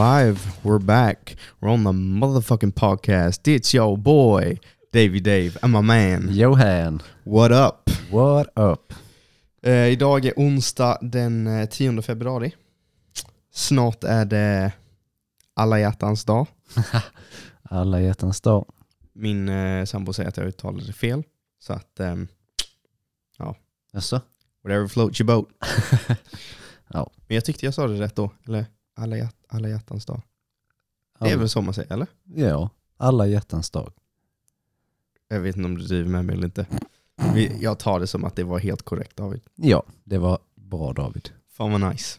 Live. We're back. We're on the motherfucking podcast. It's your boy, Davy Dave, and my man. Johan, What up? what up? Eh, idag är onsdag den eh, 10 februari. Snart är det alla hjärtans dag. Alla hjärtans dag. Min eh, sambo säger att jag uttalade fel. Så att, ehm, Jaså? whatever floats your boat. Ja. Men jag tyckte jag sa det rätt då. Eller alla, hjärt, alla hjärtans dag. Det är Ja. väl så man säger, eller? Ja, alla hjärtans dag. Jag vet inte om du driver med mig eller inte. Jag tar det som att det var helt korrekt David. Ja, det var bra David. Fan vad nice.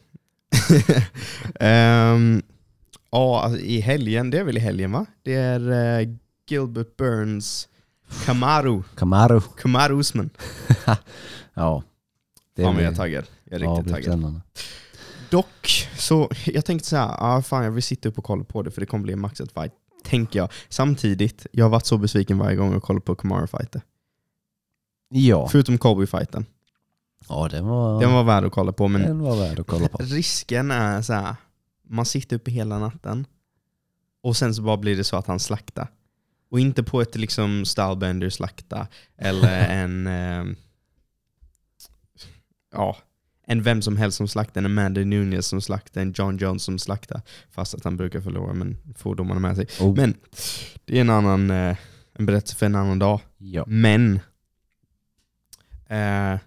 Ehm, ja, alltså, i helgen, det är väl i helgen va? Det är eh, Gilbert Burns Kamaru, Camaro. Kamaru Usman. Ja. Det Fan vad jag är taggad. Jag är riktigt taggad. Dock, så jag tänkte så här, ah, fan jag vill sitta upp och kolla på det för det kommer bli en maxad fight. Tänker jag. Samtidigt, jag har varit så besviken varje gång jag kollar på Kamaru fighter. Ja. Förutom Colby-fighten. ja, den var, Den var värd att kolla på men den var värd att kolla på. Risken är så här, man sitter uppe hela natten och sen så bara blir det så att han slaktar. Och inte på ett liksom Stylebender slakta eller en eh, ja, en vem som helst som slaktar, en Amanda Nunez som slaktar, en John Jones som slaktar. Fast att han brukar förlora men får domarna med sig. Oh. Men det är en annan eh, en berättelse för en annan dag. Ja. Men eh,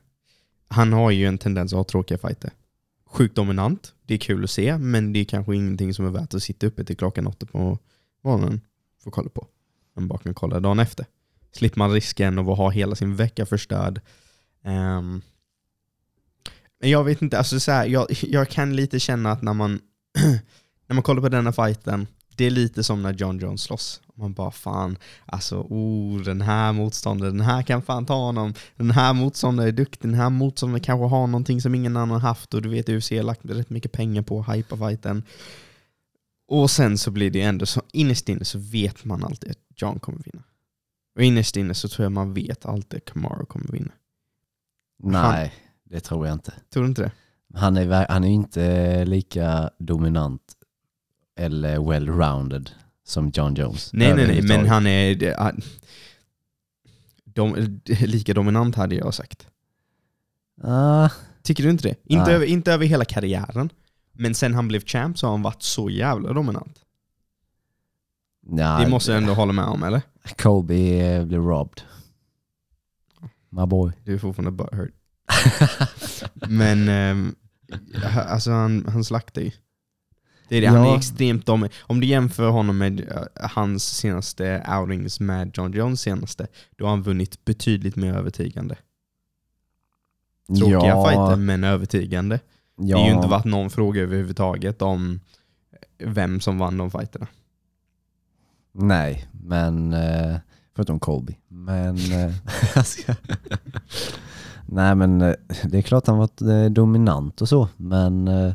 han har ju en tendens att ha tråkiga fighter. Sjukt dominant, det är kul att se, men det är kanske ingenting som är värt att sitta uppe till klockan åtta på morgonen för att kolla på. Man bara kan kolla dagen efter. Slipper man risken av att ha hela sin vecka förstörd. Men jag vet inte, alltså så här, jag, jag kan lite känna att när man, när man kollar på denna fighten, det är lite som när John Jones slåss. Man bara fan, alltså oh, den här motståndaren, den här kan fan ta honom. Den här motståndaren är duktig, den här motståndaren kanske har någonting som ingen annan haft och du vet UFC har lagt rätt mycket pengar på att hypa fighten. Och sen så blir det ändå så, innerst inne så vet man alltid att John kommer vinna. Och innerst inne så tror jag man vet alltid att Kamara kommer vinna. Nej, det tror jag inte. Tror du inte det? Han är, han är inte lika dominant eller well-rounded som John Jones. Nej nej nej, men han är han- dom, lika dominant hade jag sagt. Ah, Tycker du inte det? Inte, Nej. över, inte över hela karriären. Men sen han blev champ så har han varit så jävla dominant. nej, det måste jag ändå hålla med om, eller? Colby blev robbed. My boy. Du är fortfarande butthurt. Men ehm, alltså han, han slaktar ju. Det är det. Han är extremt dom. Om du jämför honom med eh, hans senaste outings med John Jones senaste, då har han vunnit betydligt mer övertygande. Tråkiga ja, fighter, men övertygande. ja, Det har ju inte varit någon fråga överhuvudtaget om vem som vann de fighterna. Nej, men eh, förutom Colby. Men jag ska- nej men eh, det är klart han varit eh, dominant och så, men eh,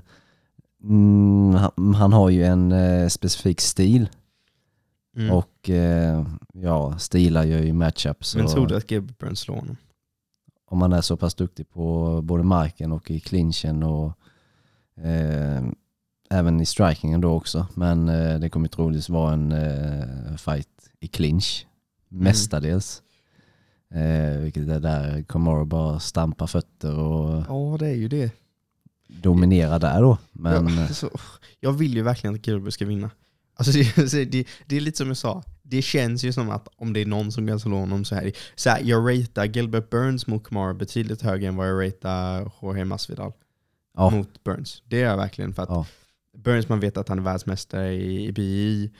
mm, han, han har ju en eh, specifik stil Mm. och eh, ja, stilar gör ju matchups. men tror du att Gilbert Burns slår honom? Om man är så pass duktig på både marken och i clinchen och eh, även i strikingen då också. Men det kommer troligtvis vara en fight i clinch Mm. Eh, vilket är där Komoro bara stampar fötter och Ja, det är ju det. dominerar där då. Men Ja, alltså, jag vill ju verkligen att Gilbert ska vinna. Alltså det, det, det är lite som jag sa, det känns ju som att om det är någon som kan slå honom så här. Så här jag ratear Gilbert Burns mot Kamara betydligt högre än vad jag ratear Jorge Masvidal ja, mot Burns. Det är jag verkligen för att Ja. Burns, man vet att han är världsmästare i, i BI.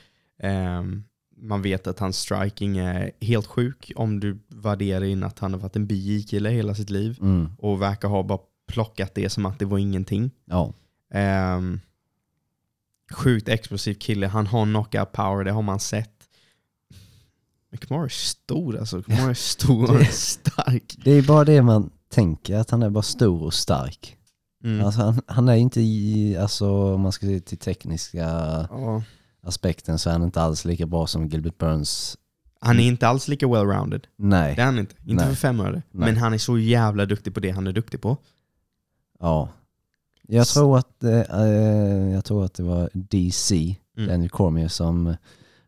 Ehm, man vet att hans striking är helt sjuk om du värderar in att han har varit en BI-kille hela sitt liv mm, och verkar ha bara plockat det som att det var ingenting. ja, Um, sjukt explosiv kille. Han har knockout power, det har man sett. Men Kamara är stor alltså. Kamara är stor och stark. det är bara det man tänker, att han är bara stor och stark. Mm. Alltså han, han är inte i, alltså om man ska se till tekniska Ja. Aspekten så är han inte alls lika bra som Gilbert Burns. Han är inte alls lika well-rounded. Nej. Det är han inte. Inte Nej. för fem öre. Men han är så jävla duktig på det han är duktig på. Ja. Jag tror att, eh, eh, jag tror att det var DC, Mm. Daniel Cormier, som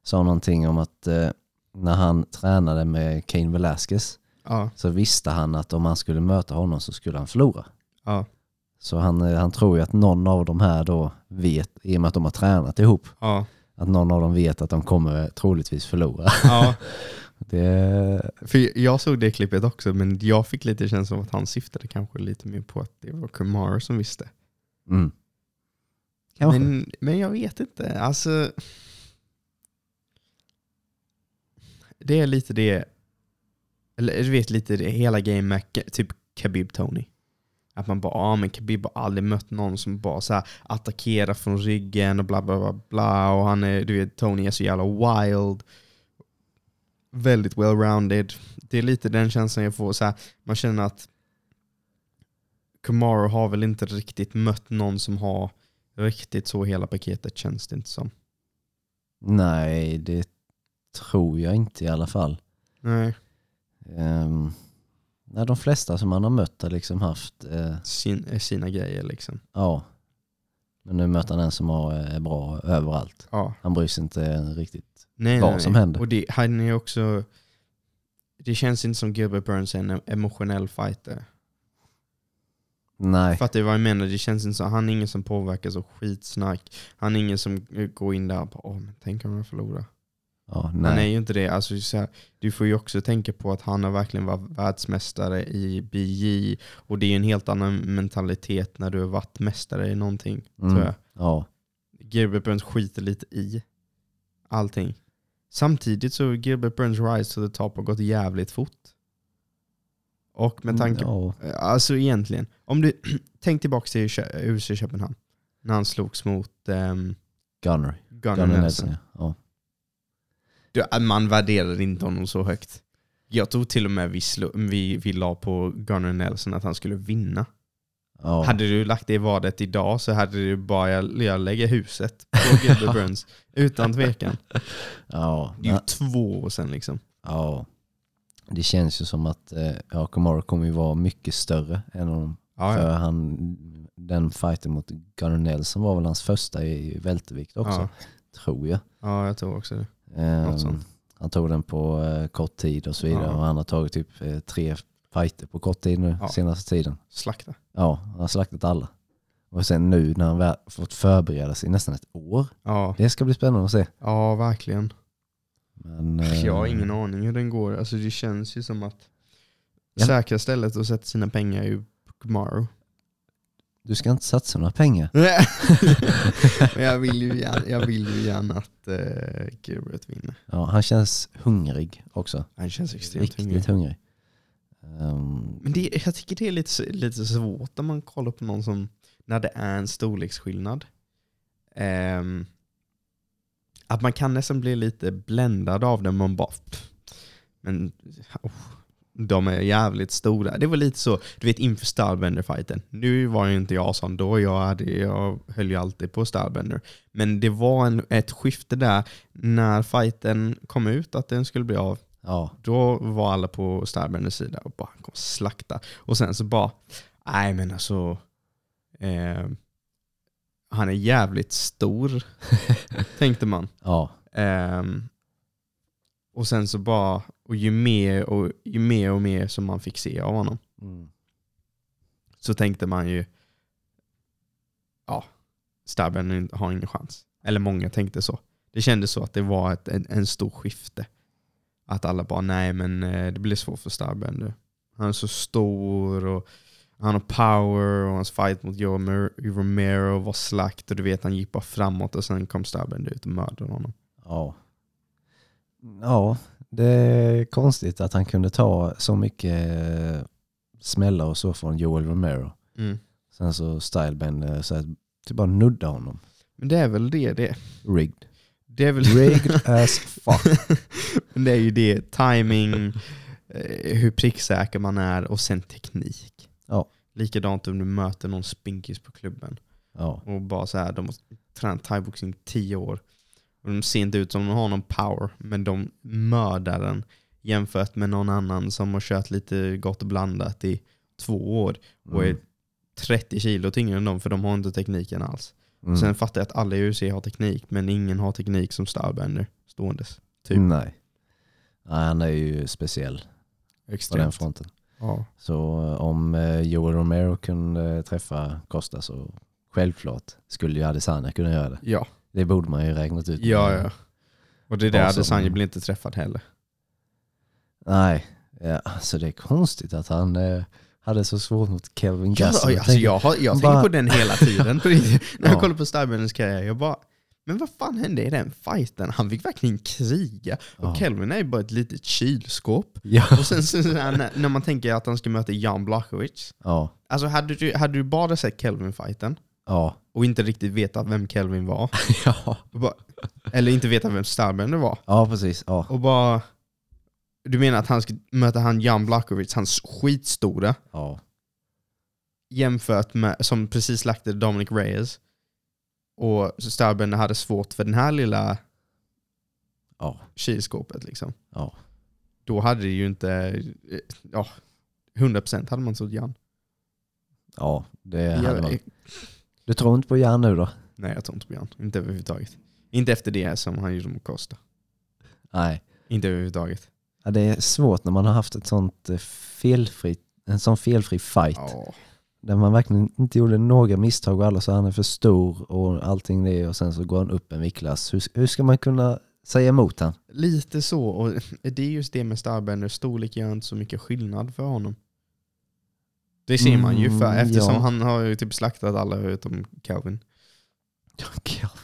sa någonting om att eh, när han tränade med Cain Velasquez Ja, så visste han att om han skulle möta honom så skulle han förlora. ja, Så han, eh, han tror ju att någon av de här då vet, i och med att de har tränat ihop, ja, att någon av dem vet att de kommer troligtvis förlora. ja. Det, För jag såg det klippet också, men jag fick lite känslan av att han syftade kanske lite mer på att det var Kumar som visste. mm. Men, men jag vet inte. Alltså, det är lite det, eller du vet lite det hela game med typ Khabib Tony. Att man bara, ah, men Khabib har aldrig mött någon som bara så här attackerar från ryggen och bla bla bla bla. Och han är, du vet, Tony är så jävla wild. Väldigt well-rounded. Det är lite den känslan jag får. Så här, man känner att Kamaru har väl inte riktigt mött någon som har riktigt så hela paketet känns det inte som. Nej, det tror jag inte i alla fall. Nej. Um, nej, de flesta som man har mött har liksom haft, eh, Sin, sina grejer liksom. ja. Men nu möter han en som har, är bra överallt. Ja. Han bryr sig inte riktigt. Nej, Vad nej, som nej. händer. Och det, han är också... Det känns inte som Gilbert Burns är en emotionell fighter. Nej, Fattar du vad jag menar? Det känns inte så. Han är ingen som påverkas av skitsnack. Han är ingen som eh, går in där och bara, Åh, men tänk om jag förlorar. Ja, Han är ju inte det. Alltså, så här, du får ju också tänka på att han har verkligen varit världsmästare i BJ och det är en helt annan mentalitet när du har varit mästare i någonting. Mm. Tror jag. Ja, Gilbert Burns skiter lite i allting. Samtidigt så Gilbert Burns rise to the top har gått jävligt fort. Och med tanke ja, Alltså egentligen, om du tänk tillbaka till UFC Köpenhamn. När han slogs mot um, Gunnery. Gunnar Gunnar Nelson. Nelson, ja. Du, man värderade inte honom så högt. Jag tror till och med vi, slå, vi, vi la på Gunnar Nelson att han skulle vinna. ja. Hade du lagt det i vadet idag så hade du bara, jag, jag lägger huset på Gilbert Burns. Utan tvekan. ja. Det är ju två år sedan liksom. ja. Det känns ju som att eh, ja, kommer ju vara mycket större än honom. Ja, För han, den fighten mot Gunnar Nelson var väl hans första i vältervikt också, tror jag. ja, jag tror också det. Ehm, han tog den på eh, kort tid och så vidare Ja. och han har tagit typ eh, tre fighter på kort tid nu Ja. senaste tiden. Slakta. Ja, han har slaktat alla. Och sen nu när han väl fått förbereda sig nästan ett år. Ja, Det ska bli spännande att se. ja verkligen. Men, eh, Jag har ingen aning hur den går. Alltså det känns ju som att Ja. säkra stället att sätta sina pengar är ju på Kamaru. Du ska inte satsa några pengar. Men jag vill ju gärna, jag vill ju gärna att uh, Gilbert vinner. Ja, han känns hungrig också. Han känns extremt Riktigt hungrig. hungrig. Ehm, Men det, jag tycker det är lite, lite svårt när man kollar på någon som, när det är en storleksskillnad. Ehm, att man kan nästan bli lite bländad av det, man bara, pff, men oh, de är jävligt stora. Det var lite så, du vet inför Starbender-fighten. Nu var ju inte jag sån då, jag, hade, jag höll ju alltid på Starbender. Men det var en, ett skifte där när fighten kom ut att den skulle bli av. ja, Då var alla på Starbenders sida och bara kom slakta. Och sen så bara, nej men alltså, eh, han är jävligt stor, tänkte man. ja, Ehm, och sen så bara, och ju mer och, ju mer och mer som man fick se av honom, mm, så tänkte man ju, ja, Starbender har ingen chans. Eller många tänkte så. Det kändes så att det var ett, en, en stor skifte. Att alla bara, nej men eh, det blir svårt för Starbender. Han är så stor och han har power och hans fight mot Joe Mer- Romero var slakt och du vet han gick bara framåt och sen kom Starbender ut och mördade honom. ja. Ja, det är konstigt att han kunde ta så mycket eh, smällar och så från Joel Romero. Mm. Sen så Stylebender så att typ bara nudda honom. Men det är väl det det Rigged. Det är väl Rigged as fuck. Men det är ju det, timing, eh, hur pricksäker man är och sen teknik. Ja. Likadant om du möter någon spinkis på klubben Ja, och bara så här, de har tränat thaiboxning tio år. De ser inte ut som de har någon power, men de mördar den jämfört med någon annan som har kört lite gott och blandat i två år och är mm. 30 kilo tyngre än dem för de har inte tekniken alls. Mm. Sen fattar jag att alla i UFC har teknik men ingen har teknik som Starbender ståendes. Typ. Nej. Nej, han är ju speciell på den Extremt. fronten. Ja. Så eh, om eh, Joel Romero kunde träffa Costa så självklart skulle ju Adesanya kunna göra det. Ja, Det borde man ju räknat ut. ja, ja. Och det är där Adesanya blir inte träffad heller. Nej, ja, alltså det är konstigt att han eh, hade så svårt mot Kelvin Ja, Gastelum. alltså, jag har, jag tänker på den hela tiden. När jag Ja. kollar på Starbenders karriär, jag bara men vad fan hände i den fighten? Han fick verkligen kriga. Och Ja. Kelvin är ju bara ett litet kylskåp. Ja. Och sen så, när man tänker att han ska möta Jan Blachowicz. Ja, Alltså hade du, hade du bara sett Kelvin-fighten ja, och inte riktigt vetat vem Kelvin var, ja. bara, eller inte vetat vem Starbender var, ja precis. Ja. och bara... Du menar att han ska möta han Jan Blachowicz, hans skitstora, Ja. jämfört med, som precis släckte Dominic Reyes. Och Starbender hade svårt för den här lilla Ja. kylskåpet liksom. Ja. Då hade det ju inte, eh, ja, 100% hade man trott Jan. ja, det hade man. Du tror inte på Jan nu då? nej jag tror inte på Jan, inte överhuvudtaget. Inte efter det som han gjorde mot Costa. Nej. Inte överhuvudtaget. Ja, det är svårt när man har haft ett sånt eh, felfritt, en sån felfri fight. Ja. Där man verkligen inte gjorde några misstag och alla så han är för stor och allting det och sen så går han upp en viktklass. Hur, hur ska man kunna säga emot han? Lite så, och det är just det med Starbender, storlek gör inte så mycket skillnad för honom. Det ser man ju för, Mm, eftersom ja. han har ju typ slaktat alla utom Calvin.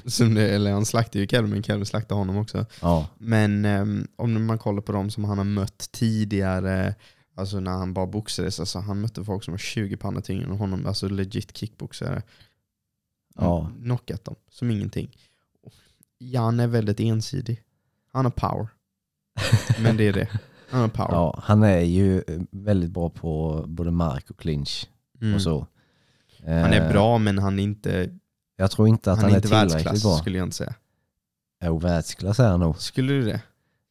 Som det, eller han slaktade ju Calvin, men Calvin slaktade honom också. Ja, Men ehm, om man kollar på dem som han har mött tidigare, alltså när han bara boxades, alltså han mötte folk som var 20 pannor tyngre än honom, alltså legit kickboxare. Ja. Knockat dem, som ingenting. Jan är väldigt ensidig. Han har power. Men det är det. Han har power. ja, han är ju väldigt bra på både mark och clinch Mm. och så. Han är Eh, bra men han är inte, Jag tror inte att han han, är är inte tillräckligt världsklass bra. skulle jag inte säga. Jo, världsklass är han nog. Skulle du det?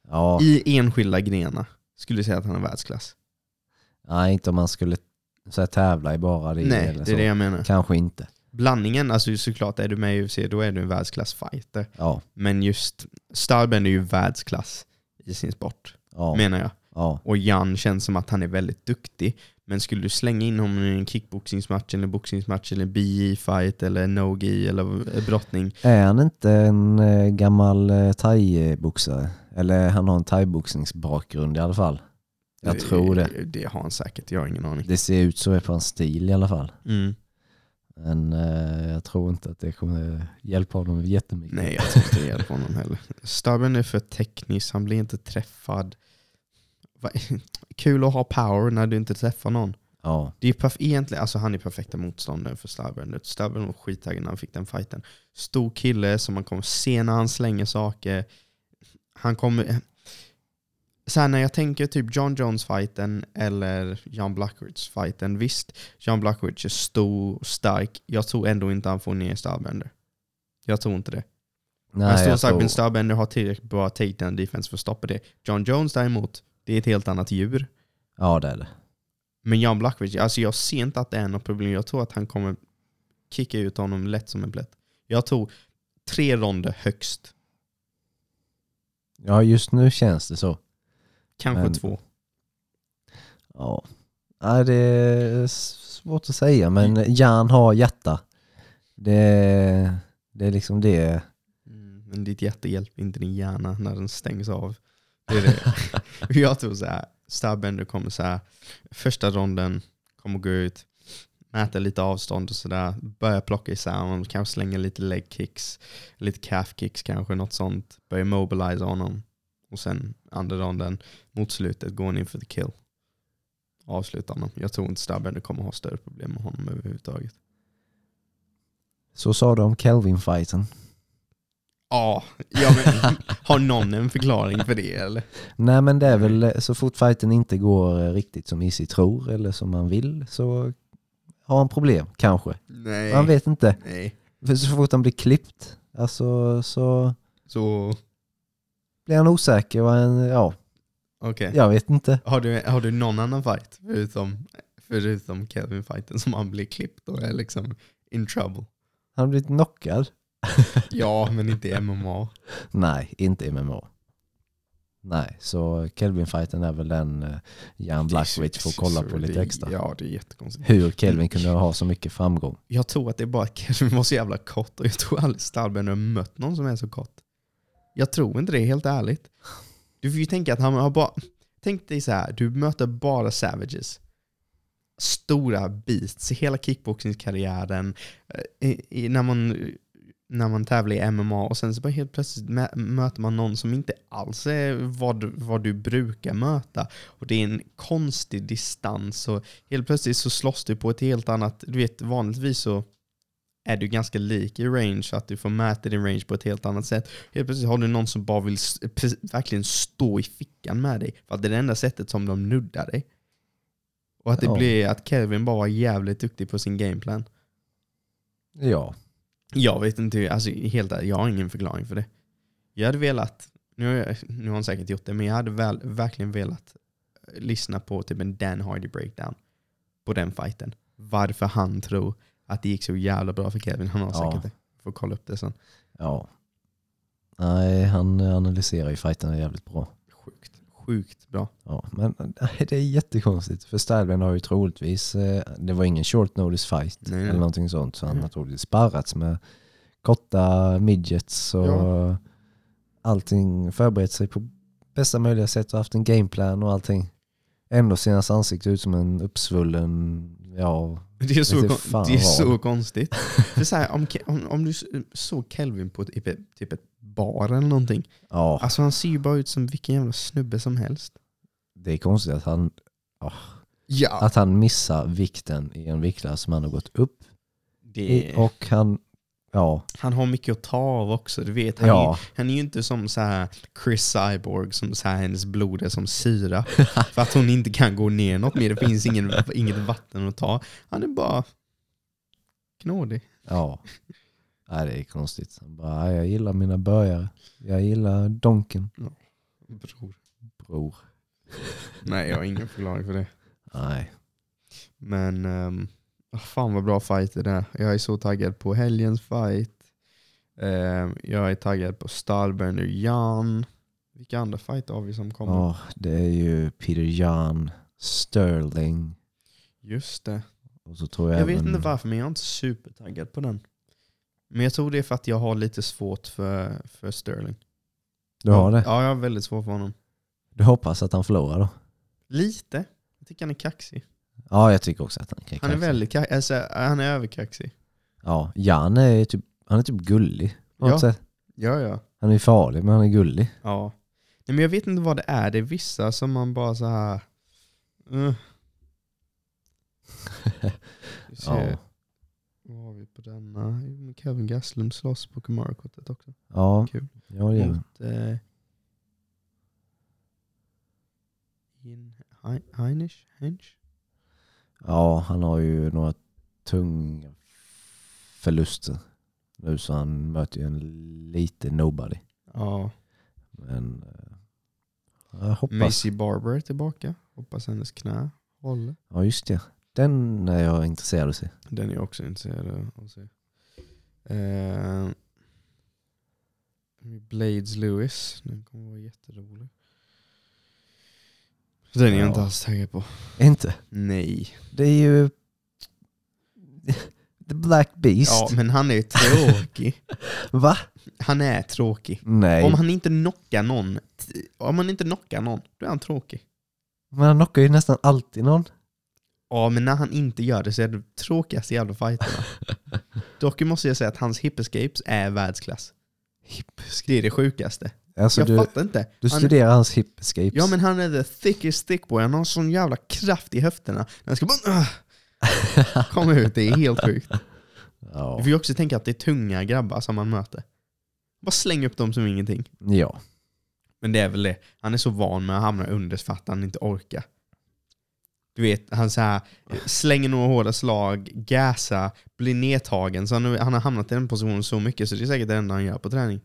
Ja, I enskilda grenar skulle du säga att han är världsklass? nej, inte om man skulle så här, tävla i bara det. Nej, eller det så. är det jag menar. Kanske inte. Blandningen, alltså såklart är du med i UFC då är du en världsklassfighter. Ja, Men just Starbend är ju världsklass i sin sport, ja, menar jag. ja. Och Jan känns som att han är väldigt duktig. Men skulle du slänga in honom i en kickboxningsmatch eller boxningsmatch eller BJ-fight eller no-gi eller brottning. Är han inte en eh, gammal eh, thai-boxare? Eller han har en thai-boxningsbakgrund i alla fall. Jag tror det. Det har han säkert, jag har ingen aning. Det ser ut så på hans stil i alla fall. Mm. Men eh, jag tror inte att det kommer hjälpa honom jättemycket. Nej, jag tror inte det hjälper honom heller. Stubben är för teknisk, han blir inte träffad. Kul att ha power när du inte träffar någon. Ja, Det är perf- egentligen, alltså han är perfekta motståndare för Stubben. Stubben var skittaggad när han fick den fighten. Stor kille som man kommer se när han slänger saker. Han kommer... Så när jag tänker typ John Jones-fighten eller John Blachowicz-fighten. Visst, John Blachowicz är stor och stark. Jag tror ändå inte han får ner Starbender. Jag tror inte det. nej, en stor jag tror, men Starbender har tillräckligt bra takedown defense för att stoppa det. John Jones däremot, det är ett helt annat djur. Ja, det är det. Men Jan Blachowicz, alltså jag ser inte att det är något problem. Jag tror att han kommer kicka ut honom lätt som en plätt. Jag tror tre ronder högst. Ja, just nu känns det så. Kanske Men- två. Ja. Nej, det är svårt att säga, men Jan har hjärta. Det, det är liksom det. Mm, men ditt hjärta hjälper inte din hjärna när den stängs av. Det är det. jag tror så här, Starbender kommer så här, första ronden kommer gå ut, mäta lite avstånd och sådär, börja plocka isär honom, kanske slänga lite leg kicks, lite calf kicks kanske, något sånt. Börja mobilisa honom. Och sen andra ronden, mot slutet, går han in för the kill. Avsluta honom. Jag tror inte Starbender kommer ha större problem med honom överhuvudtaget. Så sa du om Kelvin-fighten. Ja, ja men, har någon en förklaring för det eller? Nej men det är väl så fort fighten inte går riktigt som Issy tror eller som man vill så har han problem, kanske. Nej. Man vet inte. Nej. För så fort han blir klippt, alltså så Så, blir han osäker och han, ja, okej. jag vet inte. Har, du, har du någon annan fight förutom, Förutom Kelvin-fighten som han blir klippt och är liksom in trouble. Han har blivit knockad. Ja, men inte i MMA. Nej, inte i MMA. Nej, så Kelvin-fighten är väl den uh, Jan Blachowicz får kolla på lite extra. Ja, det är jättekonstigt. Hur Kelvin kunde ha så mycket framgång. Jag tror att det är bara att Kelvin var så jävla kort och jag tror aldrig Stallben har mött någon som är så kort. Jag tror inte det, helt ärligt. Du får ju tänka att han har bara... Tänk dig så här, du möter bara savages. Stora beasts i hela kickboxningskarriären. eh, när, man, när man tävlar i MMA och sen så bara helt plötsligt mä- möter man någon som inte alls är vad, vad du brukar möta. Och det är en konstig distans och helt plötsligt så slåss du på ett helt annat... Du vet, vanligtvis så är du ganska lik i range, att du får mäta din range på ett helt annat sätt. Helt plötsligt har du någon som bara vill verkligen stå i fickan med dig, för att det är det enda sättet som de nuddar dig. Och att det Ja. blir att Kelvin bara var jävligt duktig på sin gameplan. Ja, Jag vet inte, alltså helt ärligt, jag har ingen förklaring för det. Jag hade velat, nu har, jag, nu har han säkert gjort det, men jag hade väl, verkligen velat eh, lyssna på typ en Dan Hardy breakdown på den fighten. Varför han tror att det gick så jävla bra för Kevin. Han har Ja. säkert det. Får kolla upp det sen. ja. Nej, han analyserar ju fighterna jävligt bra. Sjukt, sjukt bra. Ja, men det är jättekonstigt. För Styleben har ju troligtvis, eh, det var ingen short notice fight Nej, eller någonting sånt. Så han Mm. har troligtvis sparrats med korta midgets och Ja. allting. Förberett sig på bästa möjliga sätt och haft en gameplan och allting. Ändå ser hans ansikte ut som en uppsvullen, ja, Det är så, det är så konstigt. För så här, om, om, om du såg Kelvin på typ ett, typ ett bar eller någonting. ja, Alltså han ser ju bara ut som vilken jävla snubbe som helst. det är konstigt att han, Ja. att han missar vikten i en viktklass som han har gått upp Det. Och han, ja, han har mycket att ta av också. Du vet, han, är, ja, han är ju inte som så här Chris Cyborg som så här, hennes blod är som syra. för att hon inte kan gå ner något mer. Det finns ingen, inget vatten att ta. Han är bara knådig. ja. Nej, det är konstigt. Han bara, "Nej, jag gillar mina börjare. Jag gillar donken. Bror. Bror. Nej, jag har ingen förklaring för det. Nej. Men um, fan vad bra fight det där. Jag är så taggad på helgens fight. Ehm, jag är taggad på Stallberner Jan. Vilka andra fight har vi som kommer? Ja, det är ju Peter Jan, Sterling Just det. och så tror jag, Jag vet även, inte varför men jag är inte supertaggad på den. Men jag tror det är för att jag har lite svårt för, för Sterling. Du har det? Ja, jag har väldigt svårt för honom. Du hoppas att han förlorar då? Lite. Jag tycker han är kaxig. Ja, jag tycker också att han kan Han är väldigt kaxig. Alltså, han är överkaxig. Ja, Jan är typ, han är typ gullig på något Ja. sätt. Ja, ja. Han är farlig men han är gullig. Ja. Nej, men jag vet inte vad det är. Det är vissa som man bara så här. Uh. Ja. Vad har vi på denna? Men Kevin Gastelum slåss på Kumara-kortet också. Ja, Kul. ja det. Mot eh, In, Hein- Heinisch? Ja, han har ju några tunga förluster nu så han möter ju en lite nobody. Ja. Men eh, jag hoppas. Macy Barber är tillbaka. Hoppas hennes knä håller. Ja just det. Den är jag intresserad av att se. Den är jag också intresserad av att se. Eh, Blades Lewis. Den kommer vara jätterolig. Den är jag Ja. inte alls taggad på. Inte? Nej. Det är ju The Black Beast. Ja, men han är tråkig. Va? Han är tråkig. Nej. Om han inte knockar någon, om han inte knockar någon, då är han tråkig. Men han knockar ju nästan alltid någon. Ja, men när han inte gör det så är det tråkigaste jävla fighterna. Dock måste jag säga att hans hip escapes är världsklass. Det är det sjukaste. Alltså jag du, fattar inte. du Han- studerar hans hip escapes. Ja men han är the thickest thick boy, han har sån jävla kraft i höfterna. Han ska bara komma ut, det är helt sjukt. ja. Du får ju också tänka att det är tunga grabbar som man möter. Bara släng upp dem som ingenting. ja. Men det är väl det, han är så van med att hamna under för att han inte orkar. Du vet, han så här, slänger några hårda slag, gasar, blir nedtagen. Så han, han har hamnat i den positionen så mycket så det är säkert det enda han gör på träning.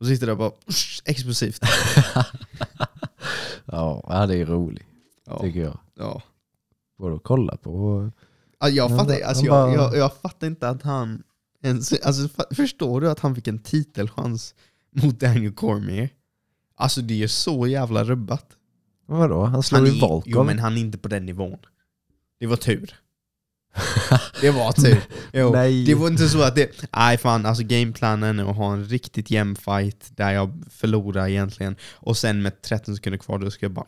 Och sitter där och bara usch, explosivt. ja, det är roligt Ja, tycker jag. ja. Både att kolla på Ja, jag, fattar, alltså, jag, jag, jag fattar inte att han ens, alltså, Förstår du att han fick en titelchans mot Daniel Cormier? Alltså det är så jävla rubbat. Vadå? Han slog Han ju Volkov. jo men han är inte på den nivån. Det var tur. Det var tur. Jo. Nej. Det var inte så att det... Nej fan, alltså gameplanen är att ha en riktigt jämn fight där jag förlorar egentligen. Och sen med 13 sekunder kvar då ska jag bara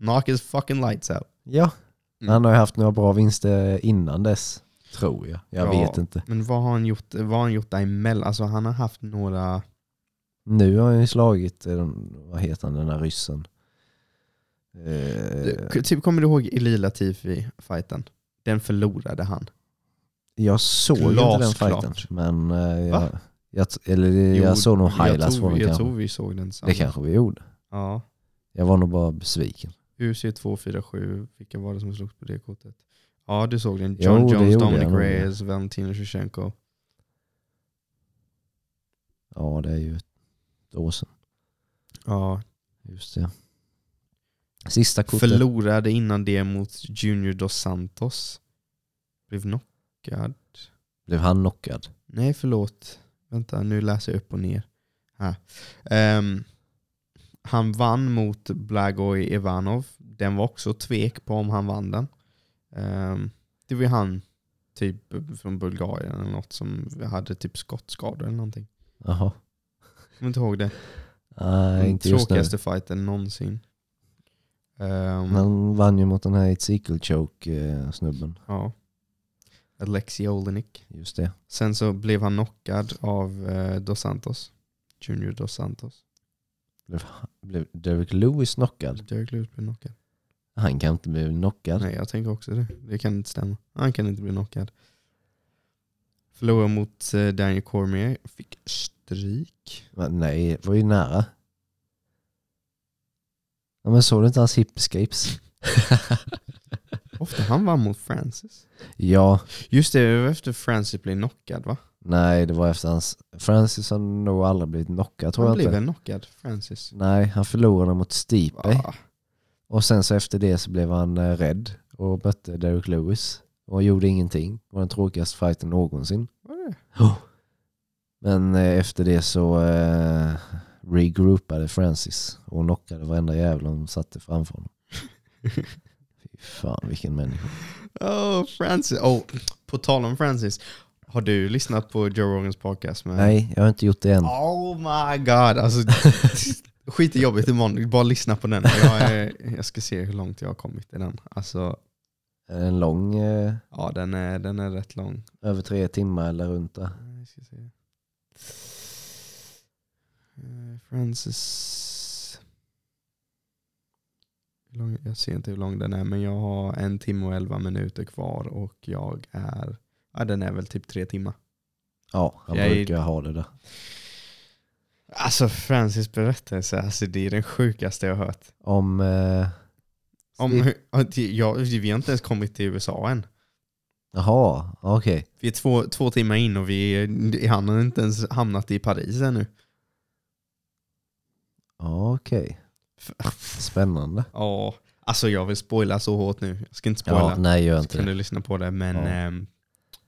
knock his fucking lights out. Ja, Mm. han har ju haft några bra vinster innan dess. Tror jag. Jag Ja. vet inte. Men vad har han gjort, vad har han gjort däremellan? Alltså han har haft några... Nu har han ju slagit, eh, vad heter han, den där ryssen? Eh, Typ, kommer du ihåg Eli Latifi-fighten? Den förlorade han. jag såg inte den Glasklart. fighten. Men eh, jag, Va? jag, eller jag såg nog highlights från den Jag tror vi såg den tillsammans. Det kanske vi gjorde. Ja. Jag var nog bara besviken. UC 247, vilka var det som slogs på det kortet? Ja, du såg den. Jo, John det Jones, Dominic jag. Reyes, Valentino Shevchenko. Ja, det är ju ett år sedan. Ja, Just det. Sista kortet. förlorade innan det mot Junior Dos Santos. Blev knockad. Blev han knockad? Nej, förlåt. Vänta, nu läser jag upp och ner. Här. Ehm, han vann mot Blagoj Ivanov. Den var också tvek på om han vann den. Ehm, det var ju han typ från Bulgarien eller något som hade typ skottskador eller någonting. Jaha. Kommer inte ihåg det. Nej, Den inte tråkigaste fighten någonsin. Ehm, Han vann ju mot den här Ezekiel Choke-snubben. Ja. Alexi Olenik. Just det. Sen så blev han knockad av eh, Dos Santos. Junior Dos Santos. Blev, blev Derek Lewis knockad? Derek Lewis blev knockad. Han kan inte bli knockad. Nej, jag tänker också det. Det kan inte stämma. Han kan inte bli knockad. Förlorade mot eh, Daniel Cormier. Fick stryk. Men nej, det var ju nära. Ja, men såg du inte hans hip escapes? Ofta han vann mot Francis. ja, Just det, det var efter Francis blev knockad va? nej det var efter hans... Francis har nog aldrig blivit knockad tror han jag blev inte. väl knockad, Francis? Nej, han förlorade mot Stipe. Ah, Och sen så efter det så blev han eh, rädd och mötte Derek Lewis. Och gjorde ingenting. Det var den tråkigaste fighten någonsin. var det? Men eh, efter det så eh, regroupade Francis och knockade varenda jävel de satte framför honom. Fy fan vilken människa. Oh, Francis. Oh, på tal om Francis. Har du lyssnat på Joe Rogans podcast? Med... Nej, jag har inte gjort det än. Oh my god. Alltså, skitjobbigt imorgon. Bara lyssna på den. Jag, är, jag ska se hur långt jag har kommit i den. Alltså, En lång, eh, ja den är, den är rätt lång. över tre timmar eller runt där. Jag ska se. Eh, Francis... Jag ser inte hur lång den är men jag har en timme och elva minuter kvar och jag är... Ja, den är väl typ tre timmar. Ja, Jag är- brukar ha det där. Alltså Francis berättelse, alltså, det är den sjukaste jag har hört. Om... Eh, Om, ja, vi har inte ens kommit till USA än. Jaha, okej. Vi är två, två timmar in och vi, är- han har inte ens hamnat i Paris ännu. Okej. Spännande. Ja, alltså jag vill spoila så hårt nu. Jag ska inte spoila. Ja, nej gör så inte kan det. du lyssna på det. Men Ja. ehm,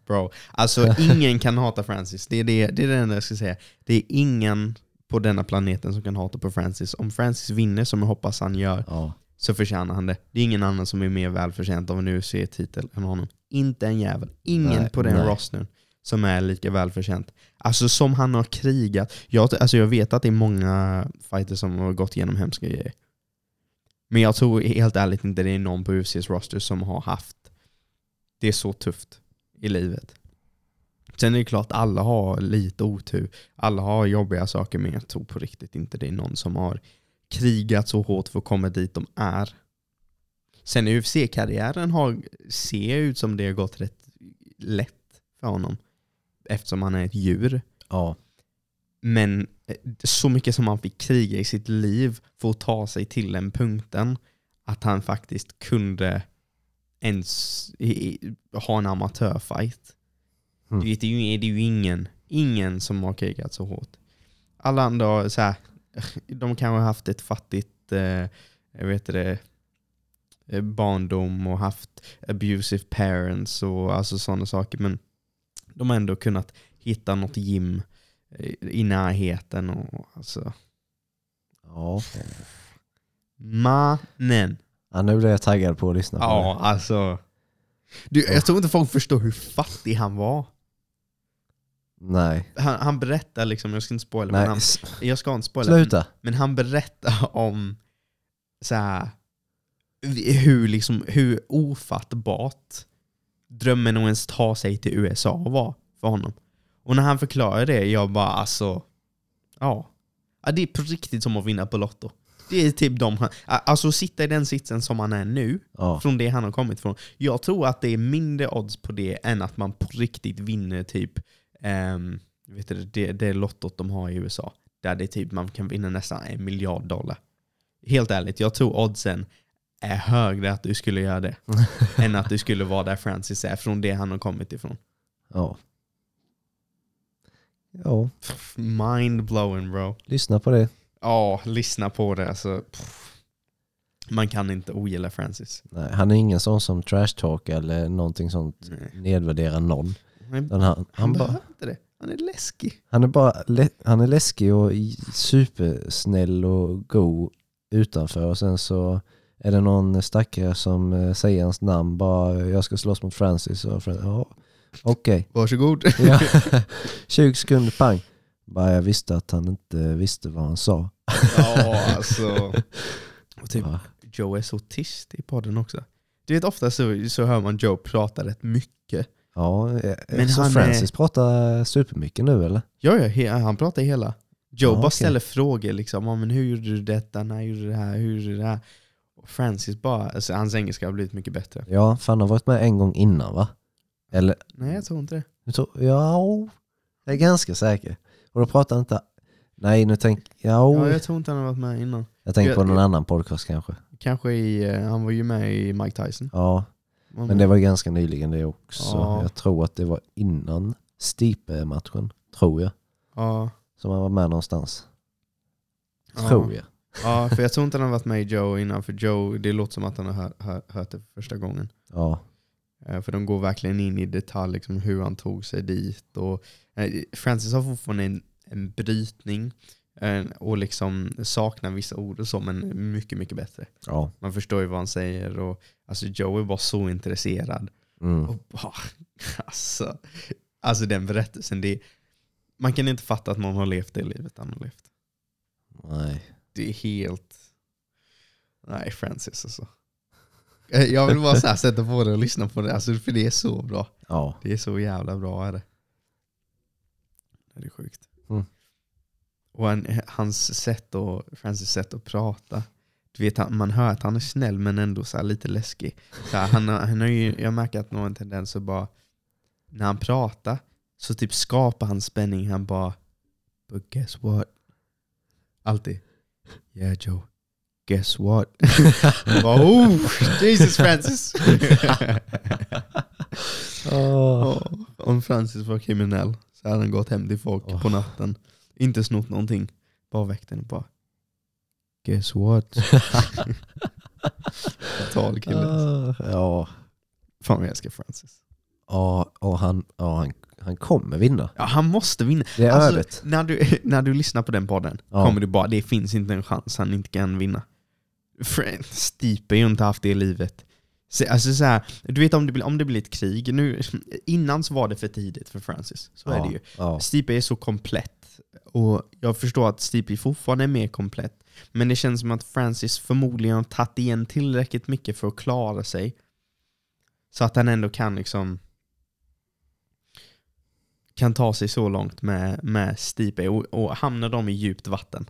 bro, alltså ingen kan hata Francis. Det är det, det är det enda jag ska säga. Det är ingen på denna planeten som kan hata på Francis. Om Francis vinner, som jag hoppas han gör, Ja, så förtjänar han det. Det är ingen annan som är mer välförtjänt av en UFC-titel än honom. Inte en jävel. Ingen Nej, på den nej. rostern som är lika välförtjänt. Alltså som han har krigat. Jag, alltså jag vet att det är många fighters som har gått igenom hemska grejer. Men jag tror helt ärligt inte det är någon på UFCs roster som har haft det är så tufft i livet. Sen är det klart alla har lite otur. Alla har jobbiga saker men jag tror på riktigt inte det är någon som har krigat så hårt för att komma dit de är. Sen UFC-karriären har, ser ut som det har gått rätt lätt för honom. Eftersom han är ett djur. ja, Men eh, så mycket som han fick kriga i sitt liv för att ta sig till den punkten att han faktiskt kunde ens ha en amatörfight. Mm. Du vet, det är ju, det är ju ingen, ingen som har krigat så hårt. Alla andra så här, de kanske har haft ett fattigt, eh, jag vet det, eh, barndom och haft abusive parents och alltså sådana saker. Men de har ändå kunnat hitta något gym eh, i närheten. Och, alltså, Ja. mannen. ja, nu blir jag taggad på att lyssna på Ja, alltså. Du, jag tror inte folk förstår hur fattig han var. det. Nej. Han, han berättar liksom, jag ska inte spoila, men han, jag ska inte spoila. Sluta. Men han berättar om så här, hur, liksom, hur ofattbart drömmen att ens ta sig till USA var för honom. Och när han förklarar det, jag bara alltså, ja. ja det är på riktigt som att vinna på Lotto. Det är typ de han, alltså sitta i den sitsen som han är nu, Ja. från det han har kommit från. Jag tror att det är mindre odds på det än att man på riktigt vinner typ ehm, vet du, det, det lottot de har i USA. Där det är typ man kan vinna nästan en miljard dollar. Helt ärligt, jag tror oddsen är högre att du skulle göra det. än att du skulle vara där Francis är, från det han har kommit ifrån. Ja. Ja, Mind blowing bro. lyssna på det. Ja, lyssna på det. Alltså, pff. Man kan inte ogilla Francis. Nej, han är ingen sån som trash talk eller någonting sånt Nej. nedvärderar någon. Han, han, han han, bara, behöver inte det. Han är läskig. han är bara han är läskig och supersnäll och god utanför och sen så är det någon stackare som eh, säger hans namn bara jag ska slåss mot Francis och Francis, ja okej. Varsågod. Ja. 20 sekunder pang. Bara jag visste att han inte visste vad han sa. ja, alltså. Och typ, Ja. Joe är så tyst i podden också. Du vet ofta så, så hör man Joe prata rätt mycket. Ja, eh, Men så Francis pratar supermycket nu eller? Ja, ja han pratar hela. Joe Ja, bara okej. ställer frågor liksom. Ja, men hur gjorde du detta? När gjorde du det här? Hur gjorde du det här? Francis bara, alltså, hans engelska har blivit mycket bättre. Ja, för han har varit med en gång innan va? Eller, Nej, jag tror inte det. jag tror, ja, jag är ganska säker. Och då pratar han inte, nej nu tänk, ja, Ja, jag tror inte han har varit med innan. jag tänker på jag- någon jag- annan podcast kanske. Kanske i, eh, han var ju med i Mike Tyson. Ja, men med. det var ganska nyligen det också. Ja. Jag tror att det var innan Stipe-matchen, tror jag. Ja, Som han var med någonstans. Ja. Tror jag. Ja, för jag tror inte han har varit med i Joe innan. För Joe, det låter som att han har hört, hört, hört det för första gången. Ja, Eh, För de går verkligen in i detalj liksom, hur han tog sig dit. Och, eh, Francis har fortfarande en, en brytning eh, och liksom saknar vissa ord och så, men mycket, mycket bättre. ja. Man förstår ju vad han säger. Och, alltså Joe är bara så intresserad. Mm. Och, bara, alltså, alltså den berättelsen, det, man kan inte fatta att någon har levt det livet han har levt. Nej. Det är helt... Nej, Francis alltså. Eh, Jag vill bara så här sätta på det och lyssna på det, alltså, för det är så bra. Ja. Det är så jävla bra är det. Det är sjukt. Mm. Och han, hans sätt och Francis sätt att prata. Du vet, man hör att han är snäll men ändå så här lite läskig. Så här, han, han har ju, jag märker att någon tendens att bara, när han pratar så typ skapar han spänning. Han bara, but guess what? Alltid. Yeah Joe, guess what? Oh, Jesus Francis! Åh. Ja, Om Francis var kriminell så hade han gått hem till folk Åh. på natten. Inte snott någonting. Bara väckt och bara Guess what? Total kille. Ah, Ja, Fan vad jag älskar Francis. ja och han, ja, han, han kommer vinna. Ja, han måste vinna. Det är Alltså, ödet. när, du, när du lyssnar på den podden Ja. kommer du bara, det finns inte en chans han inte kan vinna. Stipe har ju inte haft det i livet. Så, alltså så här, du vet om det, blir, om det blir ett krig, nu, innan så var det för tidigt för Francis. Så är ja, det ju. Ja. Stipe är så komplett. Och jag förstår att Stipe fortfarande är mer komplett. Men det känns som att Francis förmodligen har tagit igen tillräckligt mycket för att klara sig. Så att han ändå kan liksom kan ta sig så långt med, med Stipe och, och hamnar de i djupt vatten.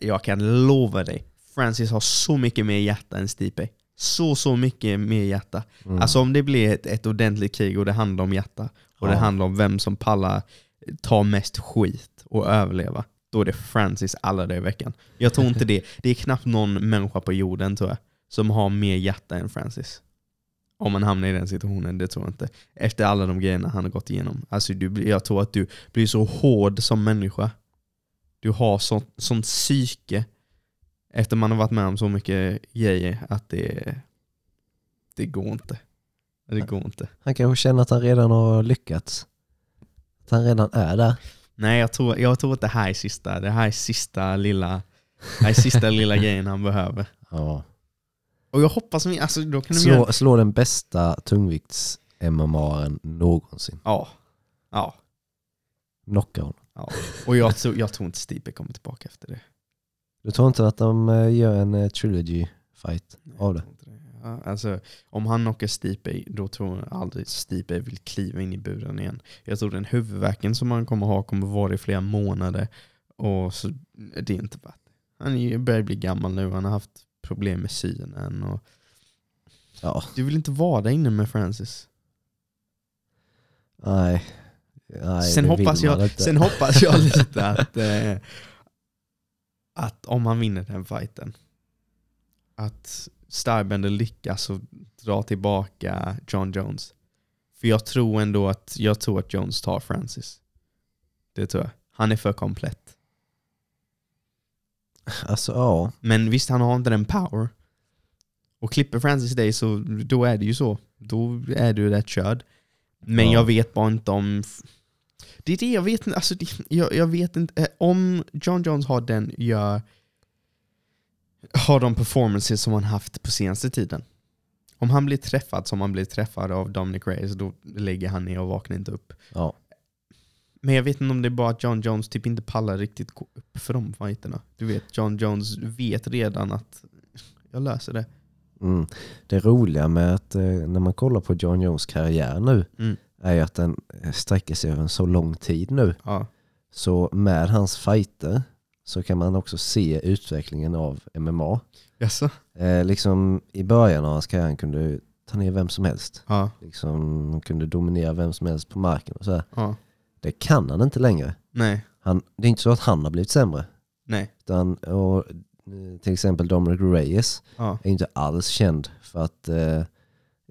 Jag kan lova dig, Francis har så mycket mer hjärta än Stipe. Så, så mycket mer hjärta. Mm. Alltså om det blir ett, ett ordentligt krig och det handlar om hjärta och det Ja. handlar om vem som pallar ta mest skit och överleva, då är det Francis alla dagar i veckan. Jag tror inte det. Det är knappt någon människa på jorden tror jag, som har mer hjärta än Francis. Om man hamnar i den situationen, det tror jag inte. Efter alla de grejerna han har gått igenom. Alltså du, blir- jag tror att du blir så hård som människa. Du har sånt, sånt psyke efter man har varit med om så mycket grejer att det det går inte. Det går inte. Han kanske känner att han redan har lyckats. Att han redan är där. Nej, jag tror, jag tror att det här är sista, det här är sista lilla, det här är sista lilla grejen han behöver. Ja. Och jag hoppas, alltså då kan de göra... Slå, slå den bästa tungvikts mmaren någonsin. Ja. Ja. Knocka honom. ja. Och jag tror, jag tror inte Stipe kommer tillbaka efter det. Du tror inte att de eh, gör en eh, trilogy fight av det? Ja, alltså, om han knockar Stipe, då tror jag aldrig Stipe vill kliva in i buren igen. Jag tror den huvudvärken som han kommer ha kommer vara i flera månader. Och så, det är inte värt det. Han börjar bli gammal nu, han har haft problem med synen. Och, Ja, du vill inte vara där inne med Francis. nej. nej sen, hoppas jag, inte. sen hoppas jag lite att, eh, att om han vinner den fighten, att Starbender lyckas och dra tillbaka John Jones. För jag tror ändå att, jag tror att Jones tar Francis. Det tror jag. Han är för komplett. Alltså ja, Men visst, han har inte den power. Och klipper Francis dig så då är det ju så. Då är du rätt körd. Men Ja. jag vet bara inte om... Det är det jag vet inte. Alltså, det, jag, jag vet inte. eh, Om John Jones har den, gör... Har de performances som han haft på senaste tiden. Om han blir träffad som han blir träffad av Dominic Reyes, då lägger han ner och vaknar inte upp. ja. Men jag vet inte om det är bara att John Jones typ inte pallar riktigt gå upp för de fighterna. Du vet, John Jones vet redan att jag löser det. Mm. Det roliga med att eh, när man kollar på John Jones karriär nu Mm. är ju att den eh, sträcker sig över en så lång tid nu. Ja. Så med hans fighter så kan man också se utvecklingen av MMA. Jaså? Eh, liksom I början av hans karriär han kunde ta ner vem som helst. Ja. Liksom, han kunde dominera vem som helst på marken och så här. Ja. Det kan han inte längre. Nej. Han, det är inte så att han har blivit sämre. Nej. Utan, och, eh, till exempel Dominic Reyes Ja. är inte alls känd för att, eh,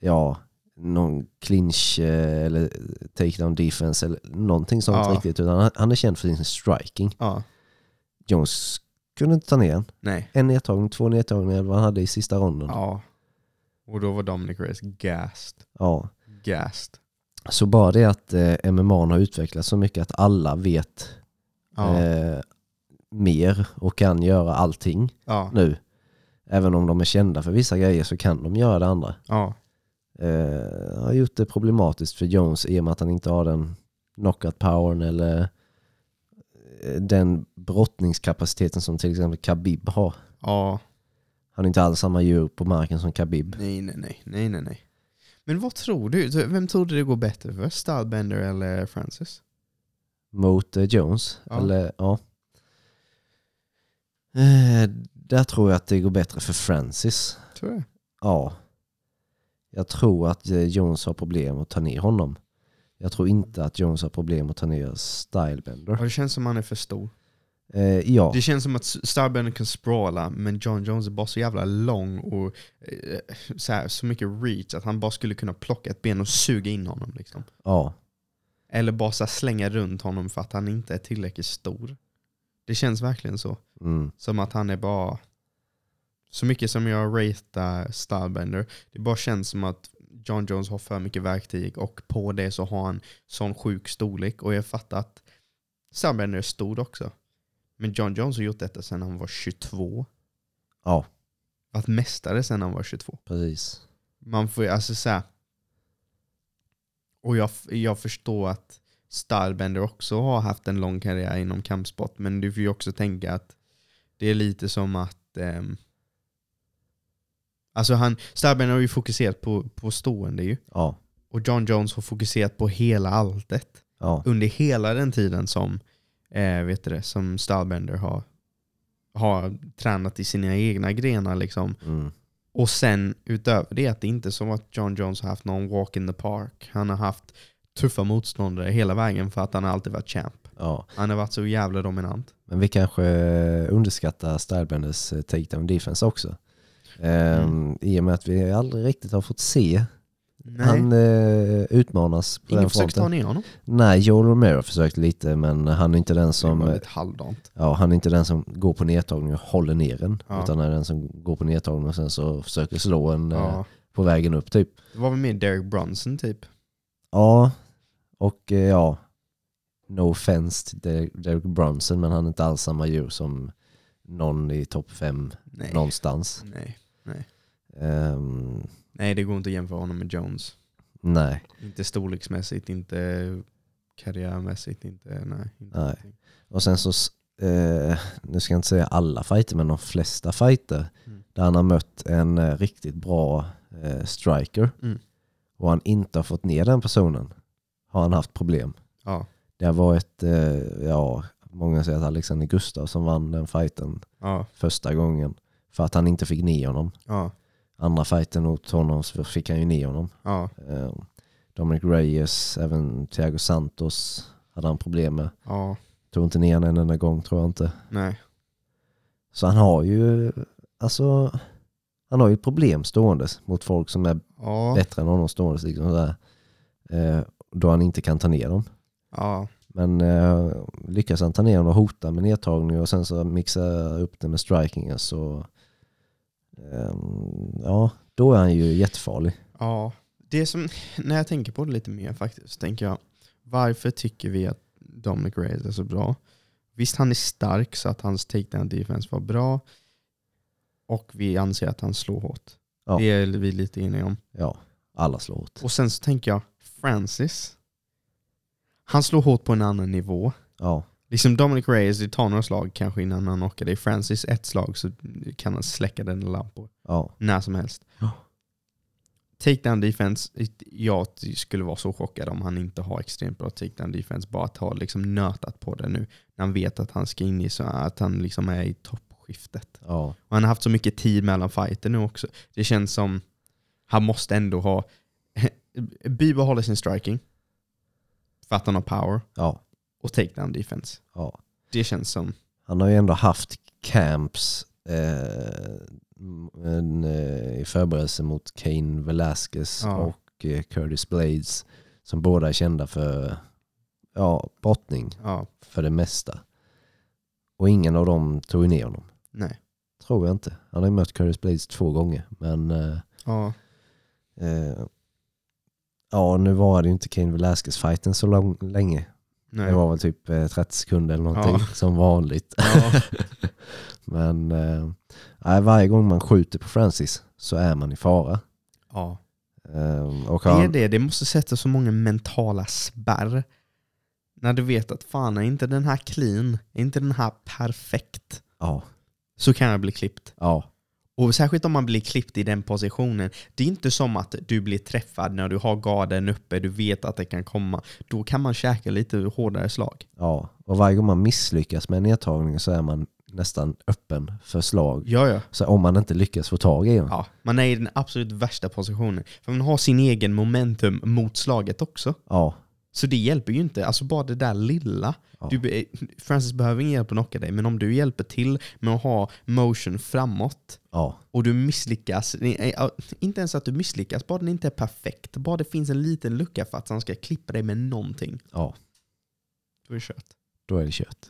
ja, någon clinch eh, eller takedown defense eller någonting sånt Ja. riktigt. Utan han, är känd för sin striking. Ja. Jones kunde inte ta ner en. Nej. En nedtagning, två nedtagningar vad han hade i sista ronden. Ja. Och då var Dominic Reyes gassed. ja. Gassed. Så bara det att eh, MMA har utvecklats så mycket att alla vet Ja. eh, mer och kan göra allting ja. nu. Även om de är kända för vissa grejer så kan de göra det andra. Ja. Eh, har gjort det problematiskt för Jones i och med att han inte har den knockout powern eller eh, den brottningskapaciteten som till exempel Khabib har. Ja. Han har inte alls samma djur på marken som Khabib. Nej, nej, nej. Nej, nej, nej. Men vad tror du? Vem tror du det går bättre för? Stylebender eller Francis? Mot eh, Jones. Ja. Eller ja. Eh, där tror jag att det går bättre för Francis. Tror jag. Ja. Jag tror att eh, Jones har problem att ta ner honom. Jag tror inte att Jones har problem att ta ner Stylebender. Ja, det känns som han är för stor. Eh, ja, Det känns som att Starbender kan sprawla, men John Jones är bara så jävla lång och eh, så, här, så mycket reach att han bara skulle kunna plocka ett ben och suga in honom. Liksom. ja, Eller bara så här, slänga runt honom för att han inte är tillräckligt stor. Det känns verkligen så. mm, Som att han är bara... Så mycket som jag ratear Stylebender, det bara känns som att John Jones har för mycket verktyg och på det så har han sån sjuk storlek. Och jag fattar att Stylebender är stor också. Men John Jones har gjort detta sedan han var 22. ja, Varit mästare sedan han var 22. precis. Man får ju alltså så här, Och jag, jag förstår att Stylebender också har haft en lång karriär inom kampsport. Men du får ju också tänka att det är lite som att ehm, Alltså han, Stylebender har ju fokuserat på, på stående ju. Ja, Och John Jones har fokuserat på hela alltet. ja, Under hela den tiden som, eh, vet du det, som Stylebender har, har tränat i sina egna grenar liksom. mm, Och sen utöver det att det inte är som att John Jones har haft någon walk in the park. Han har haft tuffa motståndare hela vägen för att han alltid varit champ. ja. Han har varit så jävla dominant. Men vi kanske underskattar Stylebenders eh, takedown defense också. Ehm, I och med att vi aldrig riktigt har fått se Nej, han eh, utmanas på ingen den försöker ta fronten. ner honom. Nej, Joel Romero försökte lite men han är inte den Som, det var eh, lite halvdant. Ja, han är inte den som går på nedtagning och håller ner en. Ja. Utan han är den som går på nedtagning och sen så försöker slå en eh, Ja. på vägen upp typ. Det var väl mer Derek Brunson typ? Ja, och eh, ja, no offense till Derek- Derek Brunson men han är inte alls samma djur som någon i topp fem Nej. någonstans. Nej. Ehm, Nej, det går inte att jämföra honom med Jones. nej, Inte storleksmässigt, inte karriärmässigt, inte, nej. Inte Nej. och sen så, eh, nu ska jag inte säga alla fighter men de flesta fighter Mm. där han har mött en eh, riktigt bra eh, striker Mm. och han inte har fått ner den personen har han haft problem. Ja. Det har varit, eh, ja, många säger att Alexander Gustafsson vann den fighten Ja. första gången för att han inte fick ner honom. Ja. Andra fighten mot honom så fick han ju ner honom. Ja. Eh, Dominic Reyes, även Thiago Santos hade han problem med. Ja. Tog inte ner honom en enda gång tror jag inte. Nej. Så han har ju, alltså, han har ju problem ståendes mot folk som är Ja. bättre än honom ståendes. Liksom. Eh, då han inte kan ta ner dem. Ja. Men eh, lyckas han ta ner dem och hota med nedtagning och sen så mixa upp det med strikingen så ja, då är han ju jättefarlig. Ja. Det som, när jag tänker på det lite mer faktiskt, tänker jag varför tycker vi att Dominic Reyes är så bra? Visst, han är stark så att hans takedown defense var bra och vi anser att han slår hårt. Ja. Det är vi lite eniga om. Ja, alla slår hårt. Och sen så tänker jag, Francis, han slår hårt på en annan nivå. Ja, Liksom Dominic Reyes, det tar några slag kanske innan han knockar dig. Francis, ett slag så kan han släcka den lampor. ja, När som helst. Ja. Takedown defense, jag skulle vara så chockad om han inte har extremt bra takedown defense. Bara att ha liksom nötat på det nu. När han vet att han ska in i så att han liksom är i toppskiftet. ja, Och han har haft så mycket tid mellan fighter nu också. Det känns som han måste ändå ha bibehålla sin striking. För att han har power. ja, Och takedown defense. ja. Det känns som... Han har ju ändå haft camps eh, en, eh, i förberedelse mot Kane Velasquez Ja. och eh, Curtis Blades som båda är kända för ja, brottning Ja, för det mesta. Och ingen av dem tog ner honom. nej. Tror jag inte. Han har ju mött Curtis Blades två gånger. Men eh, Ja, eh, ja, nu var det ju inte Kane Velasquez-fighten så lång, länge. Nej. Det var väl typ eh, 30 sekunder eller någonting Ja. som vanligt. Ja, Men eh, varje gång man skjuter på Francis så är man i fara. ja. Eh, och Det är han, det. Det måste sätta så många mentala spärr. När du vet att fan, är inte den här clean, är inte den här perfekt, ja, så kan jag bli klippt. ja, Och särskilt om man blir klippt i den positionen. Det är inte som att du blir träffad när du har garden uppe, du vet att det kan komma. Då kan man käka lite hårdare slag. ja. Och varje gång man misslyckas med en nedtagning så är man nästan öppen för slag. Ja, ja. Så om man inte lyckas få tag i den. ja. Man är i den absolut värsta positionen. För man har sin egen momentum mot slaget också. Ja, Så det hjälper ju inte. Alltså bara det där lilla. Ja. Du, Francis behöver ingen hjälp att knocka dig, men om du hjälper till med att ha motion framåt ja, och du misslyckas, eh, inte ens att du misslyckas, bara den inte är perfekt, bara det finns en liten lucka för att han ska klippa dig med någonting, ja. då är det kört. Då är det kört.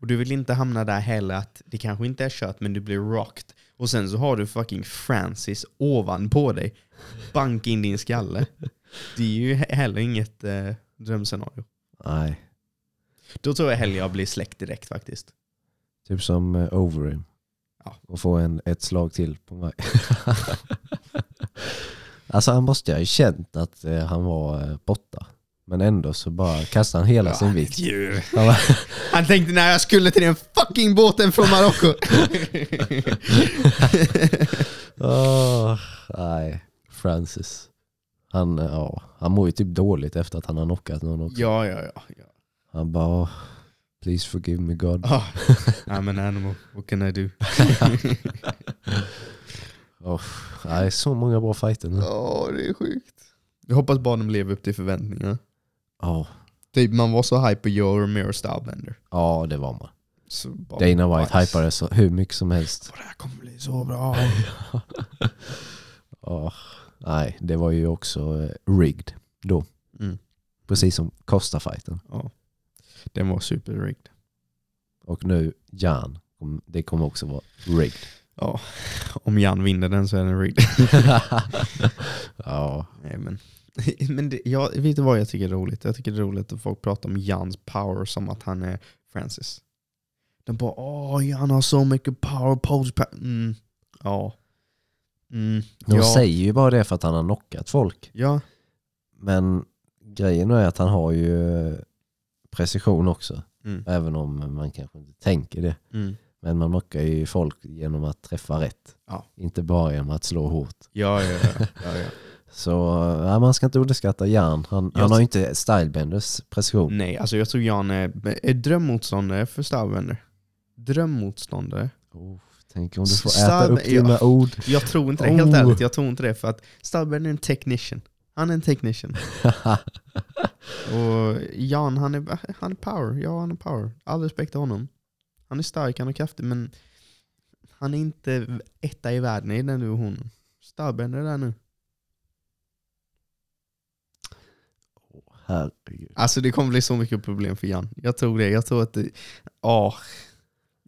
Och du vill inte hamna där heller att det kanske inte är kört men du blir rocked och sen så har du fucking Francis ovanpå dig, bank in din skalle. Det är ju he- heller inget eh, drömscenario. Nej, Då tror jag hellre jag blir släckt direkt faktiskt. typ som uh, Overeem. Ja. Och få en, ett slag till på mig. alltså han måste ju ha känt att eh, han var eh, borta. Men ändå så bara kastade han hela sin vikt. djur. Han bara, Han tänkte när jag skulle till den fucking båten från Marocko. Åh, nej, Francis. Han, eh, ja, han mår ju typ dåligt efter att han har knockat någon också. ja, ja, ja. ja. Han bara, "Oh, please forgive me God. Ah, I'm an animal, what can I do? Oh, nej, så många bra fighter nu. Ja, det är sjukt. Jag hoppas bara de lever upp till förväntningarna. Ja, Typ man var så hype på Joe Romero Stylebender. ja, det var man. Dana White bajs. hypade så hur mycket som helst. Och Det här kommer bli så bra. Ja, nej, det var ju också eh, rigged då. Mm. Precis som Costa-fighten. Ja. Den var superrigged. Och nu Jan, det kommer också vara rigged. Ja, om Jan vinner den så är den rigged. ja. Nej, men men det, jag, vet du vad jag tycker är roligt? Jag tycker det är roligt att folk pratar om Jans power som att han är Francis. De bara åh, Jan har så mycket power, pose power. Mm. Ja. Mm. De ja. säger ju bara det för att han har knockat folk. Ja. Men grejen är att han har ju precision också. Mm. Även om man kanske inte tänker det. Mm. Men man knockar ju folk genom att träffa rätt. Ja. Inte bara genom att slå hårt. Ja, ja, ja. ja, ja. Så ja, man ska inte underskatta Jan. Han, han har ju inte Stylebenders precision. Nej, alltså jag tror Jan är, är drömmotståndare för Stylebender. Drömmotståndare. Oh, tänk om du får Style- äta upp dina ja. ord. Jag tror inte det, helt Oh. ärligt. Jag tror inte det för att Stylebender är en technician. Han är en technician. Och Jan, han är, han är power. Ja, han är power. All respekt till honom. Han är stark, han är kraftig, men han är inte etta i världen i den divisionen. Stylebender är där nu. Herregud. Alltså det kommer bli så mycket problem för Jan. Jag tror det. Jag tror att det, ja.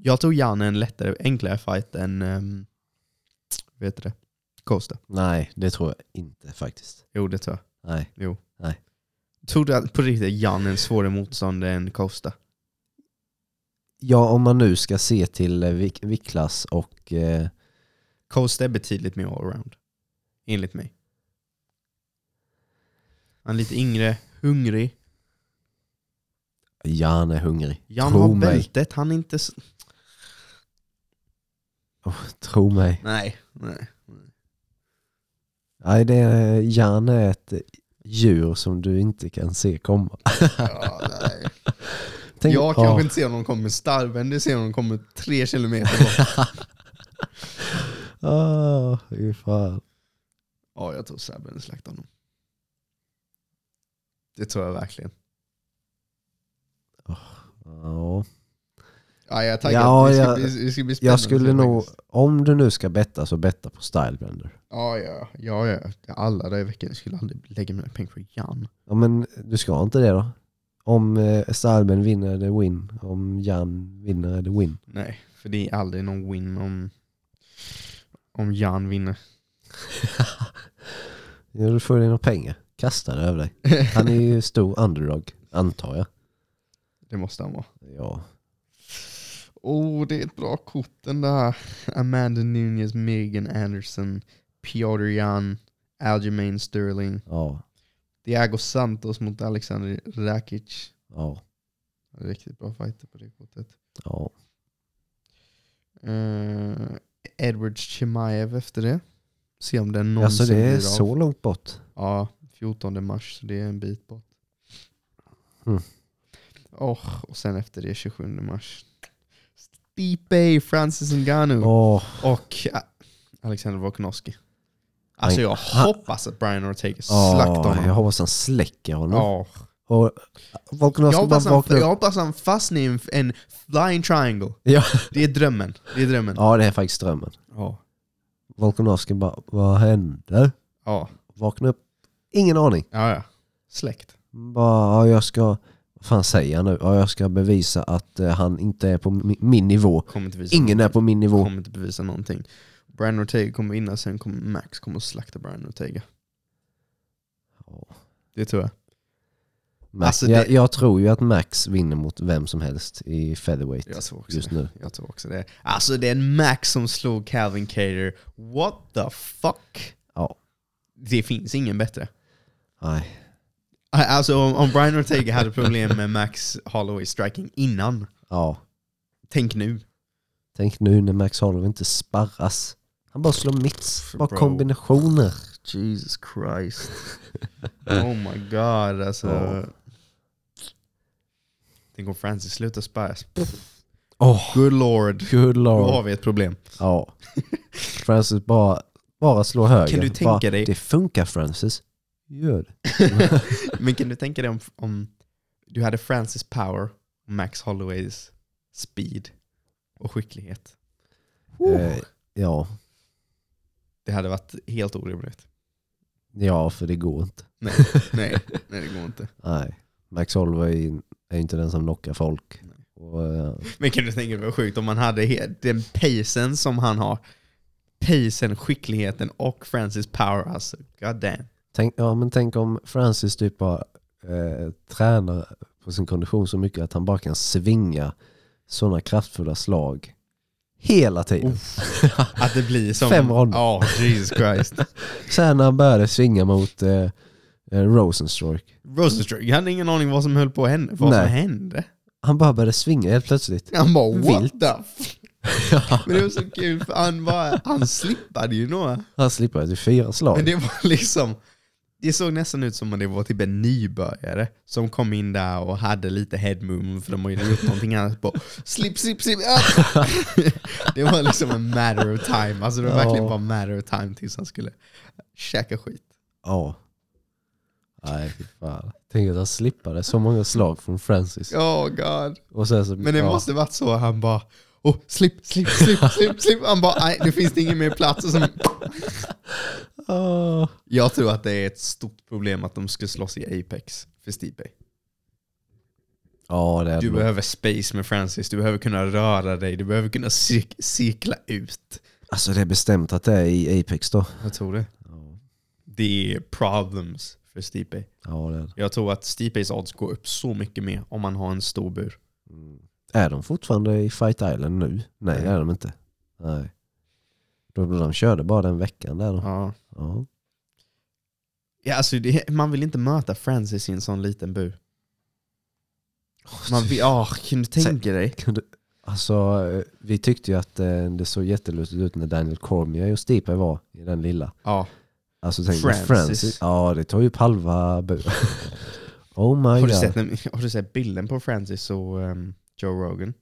Jag tror Jan är en lättare, enklare fight än, um, vet du det? Costa. Nej, det tror jag inte faktiskt. Jo, det tror jag. Nej. Jo. Nej. Tror du att på riktigt Jan är en svårare motståndare än Costa? Ja, om man nu ska se till eh, vik- viktklass och eh, Costa är betydligt mer allround. Enligt mig. Han är lite yngre, hungrig. Jan är hungrig. Jan Tro har mig. bältet, han är inte... s- Tro mig. Nej. nej. Nej, det är, Jan är ett djur som du inte kan se komma. Ja, nej. Tänk, jag kanske ja. inte ser honom komma med starven, det ser honom komma tre kilometer bort. Fy fan. ja, jag tror Serben slaktar honom. Det tror jag verkligen. Ja. Ja, jag är taggad. Ja, det, ska jag- bli, det ska bli spännande. Jag skulle nog, om du nu ska betta så betta på Stylebender. Ja, ja, ja, ja. Alla dagar i veckan. Jag skulle aldrig lägga mina pengar på Jan. Ja men du ska inte det då? Om eh, Stylebender vinner är det win, om Jan vinner är det win. Nej, för det är aldrig någon win om, om Jan vinner. Ja, du får dig några pengar. Kasta det över dig. Han är ju stor underdog, antar jag. Det måste han vara. Ja. Oh, det är ett bra kort den där. Amanda Nunez, Megan Anderson, Piotr Jan, Aljamain Sterling, Ja. Diego Santos mot Alexander Rakic. Ja. Riktigt bra fighter på det kortet. Ja. Uh, Edward Chimaev efter det. Se om den någonsin Alltså det är så långt bort. Ja, 14 mars, så det är en bit bort. Mm. Oh, och sen efter det 27 mars. Stipe, Francis Ngannou Åh, och äh, Alexander Volkanovski. Alltså jag han- hoppas att Brian Ortega slaktar honom. jag hoppas han släcker honom. Ja. Och Volkanovski Jag, hoppas han, jag hoppas han fastnar i en, en flying triangle. Ja. Det är drömmen. Det är drömmen. ja, det är faktiskt drömmen. Ja. Volkanovski bara, vad hände? Ja, Vakna upp. Ingen aning. ja. ja. Släkt. Bara, ja, jag ska, fan säger jag nu? Ja, jag ska bevisa att eh, han inte är på mi- min nivå. Kommer inte visa Ingen är någonting. på min nivå. Kommer inte bevisa någonting. Brian Ortega kommer vinna, sen kommer Max kommer att slakta Brian Ortega. Ja. Det tror jag. Max, Alltså, jag, det- jag tror ju att Max vinner mot vem som helst i featherweight Jag tror också just det. nu. Jag tror också det. Alltså det är en Max som slog Calvin Cater. What the fuck? Ja. Det finns ingen bättre. Nej. Alltså om, om Brian Ortega hade problem med Max Holloway striking innan, Ja. tänk nu. Tänk nu när Max Holloway inte sparras. Han bara slår mitts. Bara Bro. kombinationer. Jesus Christ. oh my god alltså. Ja. Tänk om Francis slutar sparras. Oh, Good lord. good Då lord. har vi ett problem. Ja. Francis bara, bara slår höger. Kan du tänka bara, dig- Det funkar Francis. Gör. Men kan du tänka dig om, om du hade Francis power och Max Holloways speed och skicklighet? Eh, ja. Det hade varit helt orimligt. ja, för det går inte. Nej, nej, nej det går inte. Nej. Max Holloway är inte den som knockar folk. Och, eh, Men kan du tänka dig vad sjukt om man hade he- den pacen som han har pacen, skickligheten och Francis power alltså. God damn. Tänk, ja, men tänk om Francis typ bara eh, tränar på sin kondition så mycket att han bara kan svinga sådana kraftfulla slag hela tiden. Att det blir som... Fem ronder. Ja, Jesus Christ. Sen när han började svinga mot eh, eh, Rosenstruck, Rosenstruck, jag hade ingen aning vad som höll på att hända. Vad som Nej. hände. han bara började svinga helt plötsligt. Han bara what Vilt. the f-? Men det var så kul för han, bara, han slippade ju några. Han slipper till fyra slag. Men det var liksom, det såg nästan ut som om det var typ en nybörjare som kom in där och hade lite head movement för de har ju gjort någonting annat på slip, slip, slip. ah! Det var liksom en matter of time, alltså det var Ja. verkligen bara matter of time tills han skulle käka skit. Ja. Nej fy fan. Tänk att han slippade så många slag från Francis. Oh god. Och sen så, Men det ja. måste varit så han bara Oh, slip, slip, slip, slip, slip. Han bara, nej nu finns det ingen mer plats. Och sen, Åh. jag tror att det är ett stort problem att de ska slåss i Apex för Stipe. Ja det är Du nog. behöver space med Francis, du behöver kunna röra dig, du behöver kunna cir- cirkla ut. Alltså det är bestämt att det är i Apex då. Jag tror det. Ja, Det är problems för Stipe. ja det är. Jag tror att Stipes odds går upp så mycket mer om man har en stor bur. Mm. Är de fortfarande i Fight Island nu? Nej Nej. det är de inte. Nej. Då, de körde bara den veckan där då. Ja. Ja. Ja, alltså det, man vill inte möta Francis i en sån liten bur. Man vill, ja, kan du tänka dig? Kunde, alltså eh, vi tyckte ju att eh, det såg jättelustigt ut när Daniel Cormier och Stipe var i den lilla. Ja. Alltså tänk Francis. Francis. Ja det tar ju upp halva buren. oh my Har du, god. sett, har du sett bilden på Francis och ehm, Joe Rogan?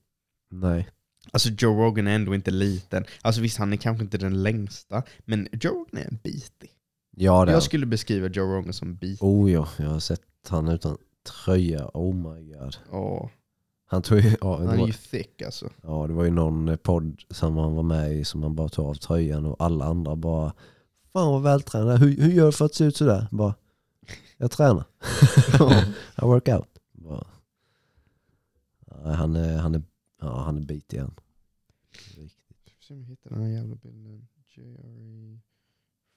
Nej. Alltså Joe Rogan är ändå inte liten. Alltså visst, han är kanske inte den längsta, men Joe Rogan är en bitig. Ja det är Jag skulle beskriva Joe Rogan som bitig. Oh ja, jag har sett han utan tröja. Oh my god. Åh, Han tog ja, han är ju thick alltså. ja det var ju någon eh, podd som han var med i som han bara tog av tröjan och alla andra bara Fan vad vältränad, hur, hur gör du för att se ut sådär? Bara, jag tränar. I work out. Bara, han är, han är, ja, han är bit igen. Se om jag hittar den här jävla bilden. JRE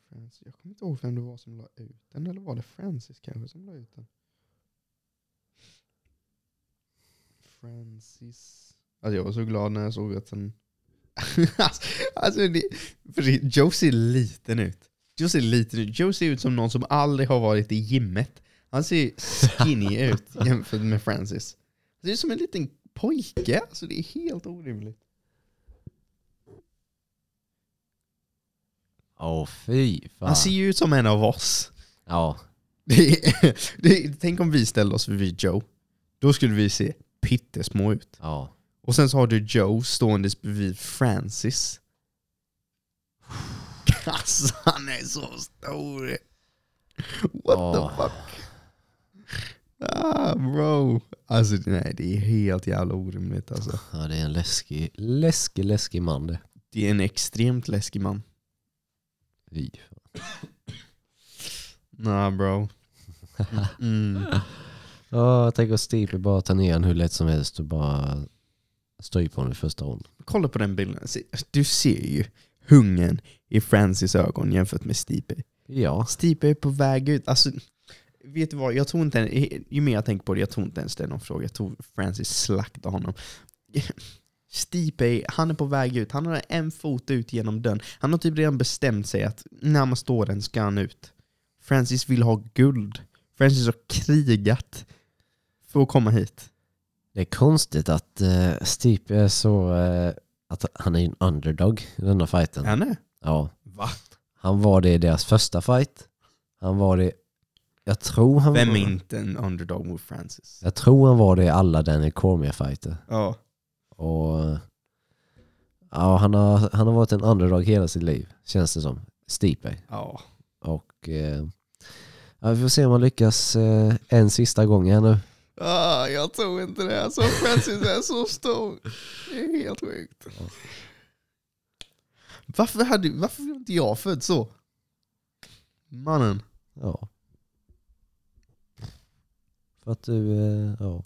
Francis. Jag kommer inte ihåg vem det var som la ut den. Eller var det Francis kanske som la ut den? Francis. Alltså jag var så glad när jag såg att den... alltså det, för det- Joe ser liten ut. Joe ser liten ut. Joe ser ut som någon som aldrig har varit i gymmet. Han ser skinny ut jämfört med Francis. Det är som en liten pojke. Alltså det är helt orimligt. Åh fy fan. Han ser ju ut som en av oss. Ja, Det är, det är, tänk om vi ställde oss vid Joe. Då skulle vi se pyttesmå ut. ja. Och sen så har du Joe stående bredvid Francis. Alltså han är så stor. What Åh. the fuck? Ah bro. Alltså nej det är helt jävla orimligt alltså. ja det är en läskig, läskig, läskig man det. Det är en extremt läskig man. Fy Nah bro. Mm. Jag tänker att Steve bara tar ner en hur lätt som helst och bara stryper honom i första ronden. Kolla på den bilden. Du ser ju hungern i Francis ögon jämfört med Stipe. Ja, Stipe är på väg ut. Alltså, vet du vad? Jag tror inte, ju mer jag tänker på det, jag tror inte ens det är någon fråga. Jag tror Francis slaktar honom. Stipe, han är på väg ut. Han har en fot ut genom dörren. Han har typ redan bestämt sig att när man står den ska han ut. Francis vill ha guld. Francis har krigat för att komma hit. det är konstigt att uh, Steve är så... eh, att han är en underdog i denna fighten. Han är? Ja, Va? han var det i deras första fight. Han var det... Jag tror han Vem var... är inte en underdog mot Francis? Jag tror han var det i alla Daniel Cormier-fighter. Ja. Och... Ja, han har, han har varit en underdog hela sitt liv, känns det som. Stipe. Ja. Och... Eh, ja, vi får se om han lyckas eh, en sista gång här nu. Ah, jag tror inte det. Alltså Francis är så stor. Det är helt sjukt. Varför, hade, varför blev inte jag född så? Mannen. Ja. För att du, eh, ja.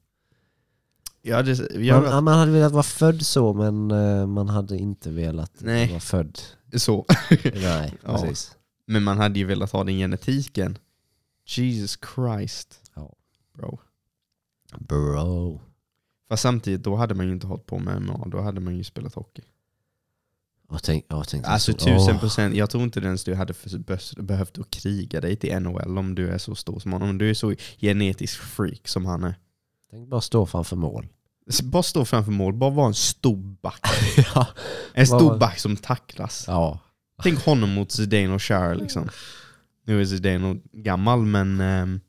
Hade, jag Man, man hade velat vara född så men eh, man hade inte velat Nej. vara född. så. Nej, Ja. precis. Men man hade ju velat ha den genetiken. Jesus Christ. Ja. Bro. Bro. Fast samtidigt, då hade man ju inte hållit på med MMA, då hade man ju spelat hockey. Och tänk, ja, tänk dig Alltså så- tusen procent, jag tror inte ens du hade för- behövt att kriga dig till NHL om du är så stor som honom. Om du är så genetisk freak som han är. Tänk bara stå framför mål. Bara stå framför mål, bara vara en stor back. ja. En stor back som tacklas. ja. Tänk honom mot Zidane och Cher liksom. Nu är Zidane gammal men ehm,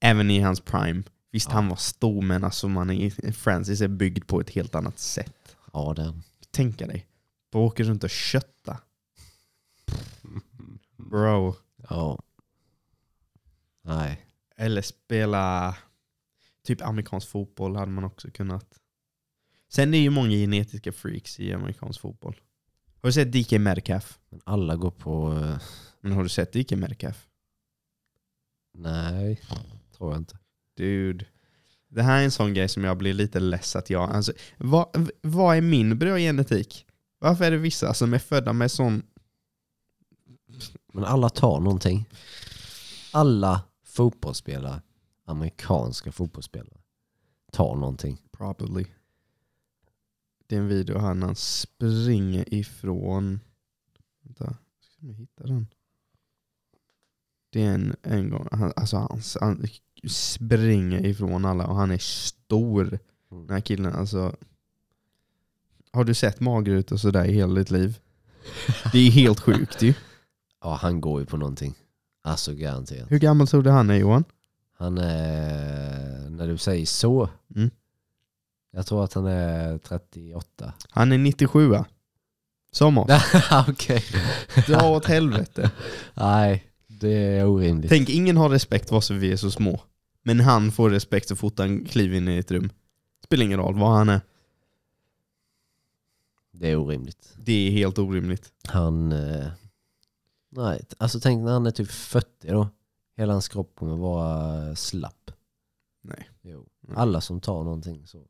även i hans prime. Visst Ja. han var stor men alltså man är, Francis är byggd på ett helt annat sätt. Ja, den. Tänka dig. Bara åker runt och kötta. Bro. Ja. Nej. Eller spela typ amerikansk fotboll hade man också kunnat. Sen är det ju många genetiska freaks i amerikansk fotboll. Har du sett DK Metcalf? Men alla går på... eh, Men har du sett DK Metcalf? nej, tror jag inte. Dude. Det här är en sån grej som jag blir lite less att jag... Alltså, vad, vad är min bra genetik? Varför är det vissa som är födda med sån... Men alla tar någonting. Alla fotbollsspelare, amerikanska fotbollsspelare, tar någonting. Probably. Det är en video här när han springer ifrån... Vänta, ska jag hitta den? Det är en, en gång, han, alltså han, han springer ifrån alla och han är stor. Den här killen, alltså. Har du sett mager ut och sådär i hela ditt liv? Det är helt sjukt ju. Ja, han går ju på någonting. Alltså garanterat. Hur gammal tror du han är Johan? Han är, när du säger så, Mm. jag tror att han är 38. Han är 97 Som oss. Okej. Dra åt helvete. Nej, det är orimligt. Tänk, ingen har respekt för oss för vi är så små. Men han får respekt så fort han kliver in i ett rum. Spelar ingen roll vad han är. Det är orimligt. Det är helt orimligt. Han... Eh, nej, alltså tänk när han är typ 40 då. Hela hans kropp kommer vara slapp. Nej. Jo. Nej. Alla som tar någonting så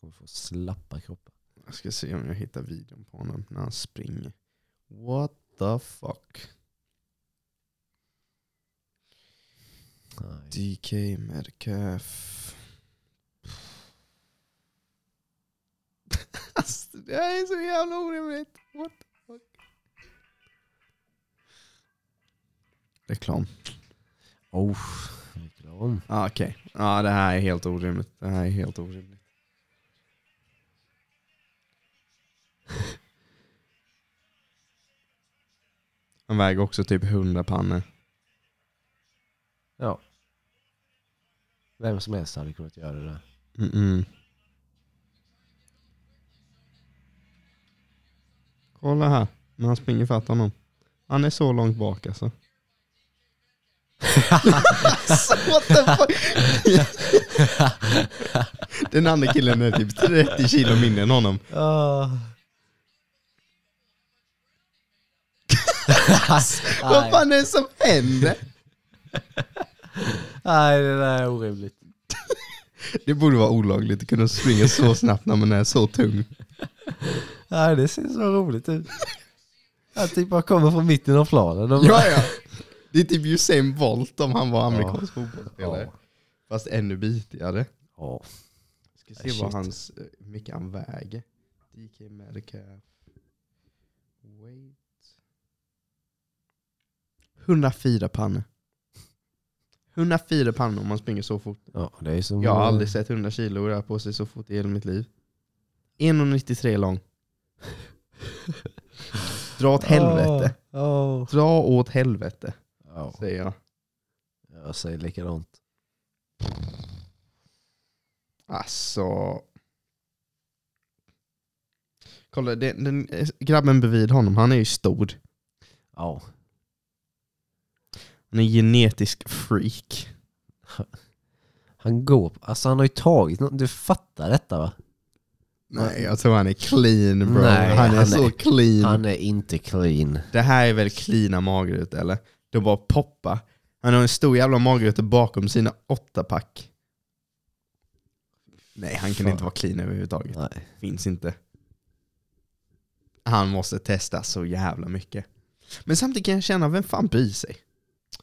kommer få slappa kroppar. Jag ska se om jag hittar videon på honom när han springer. What the fuck? Nej. DK Metcalf. Alltså, det här är så jävla orimligt. What the fuck? Reklam. Oh, reklam. Ah, Okej. Ja, det här är helt orimligt. Det här är helt orimligt. Han väger också typ 100 pannor. Ja. Vem som helst hade kunnat göra det där. Mm-mm. Kolla här, när han springer fatt honom. Han är så långt bak alltså. alltså what the fuck? Den andra killen är typ 30 kilo mindre än honom. Vad fan är det som händer? Nej, det där är orimligt. Det borde vara olagligt att kunna springa så snabbt när man är så tung. Nej, det ser så roligt ut. Han typ bara kommer från mitten av planen. De Ja, ja. Det är typ Usain Bolt om han var amerikansk fotbollsspelare. Ja. Fast ännu bitigare. Ja. Ska se vad hans, hur mycket han väger. DK Metcalf. Weight. 104 pannor. 104 pannor om man springer så fort. ja, det är som... Jag har aldrig sett 100 kilo röra på sig så fort i hela mitt liv. 1,93 lång. Dra åt helvete. Oh. Dra åt helvete, Ja, säger jag. jag säger likadant. Alltså... Kolla, den, den, grabben bredvid honom, han är ju stor. Ja. Han är genetisk freak. Han går, alltså han har ju tagit något, du fattar detta va? Nej, jag tror han är clean bro. Nej, han är han så är- clean. Han är inte clean. Det här är väl cleana magrut eller? Det bara poppa. Han har en stor jävla magrut bakom sina åtta pack. Nej, han kan Fan. inte vara clean överhuvudtaget. Nej. Finns inte. Han måste testa så jävla mycket. Men samtidigt kan jag känna, vem fan bryr sig?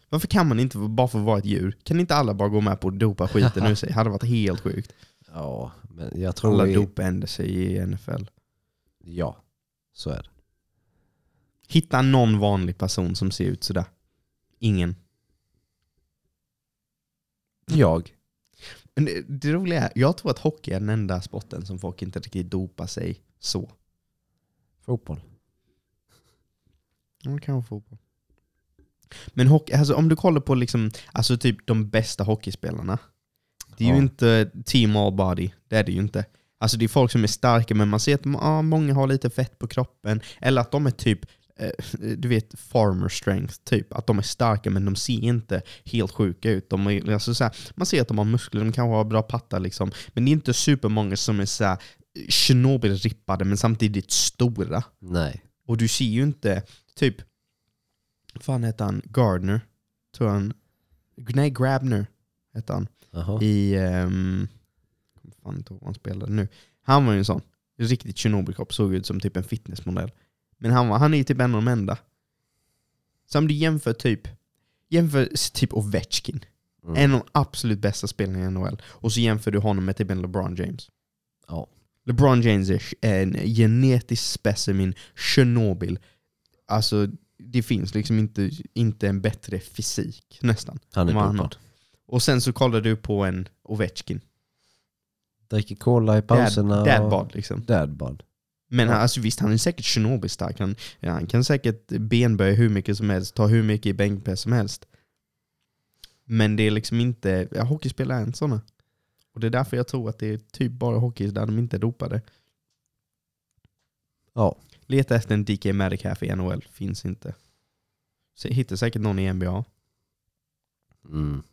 Varför kan man inte bara få vara ett djur? Kan inte alla bara gå med på att dopa skiten ur sig? Det hade varit helt sjukt. Ja, men jag tror... Alla i- dopar sig i NFL. Ja, så är det. Hitta någon vanlig person som ser ut sådär. Ingen. Jag? Men det, det roliga är, jag tror att hockey är den enda sporten som folk inte riktigt dopar sig så. Fotboll. Ja, det kan vara fotboll. Men hockey, alltså, om du kollar på liksom, alltså typ de bästa hockeyspelarna. Det är ju Ja. inte team all body, det är det ju inte. Alltså det är folk som är starka men man ser att ah, många har lite fett på kroppen. Eller att de är typ, eh, du vet, farmer strength. Typ. Att de är starka men de ser inte helt sjuka ut. De är, alltså, så här, man ser att de har muskler, de kanske har bra pattar liksom. Men det är inte supermånga som är så här, Chernobyl-rippade men samtidigt stora. Nej. Och du ser ju inte, typ, fan heter han? Gardner? Tror han. Nej, Grabner heter han. Jaha. I, um, fan inte ihåg vad han spelade nu. Han var ju en sån, riktigt Tjernobylkropp, såg ut som typ en fitnessmodell. Men han, var, han är ju typ en av de enda. Så om du jämför typ, jämför typ Ovechkin, Mm. en av de absolut bästa spelarna i NHL, och så jämför du honom med typ en LeBron James. Ja. LeBron James är en genetisk specimen, Tjernobyl. Alltså, det finns liksom inte, inte en bättre fysik nästan. Han är dopad. Och sen så kollar du på en Ovechkin. Dricker cola i pauserna. Dad, dadbad liksom. Dadbad. Men han, alltså, visst, han är säkert Tjernobylstark. Han, ja, han kan säkert benböja hur mycket som helst, ta hur mycket i bänkpress som helst. Men det är liksom inte, ja, hockeyspelare är inte sådana. Och det är därför jag tror att det är typ bara hockey där de inte är dopade. Ja. Leta efter en DK Metcalf i NHL, finns inte. Så hittar säkert någon i NBA. Mm.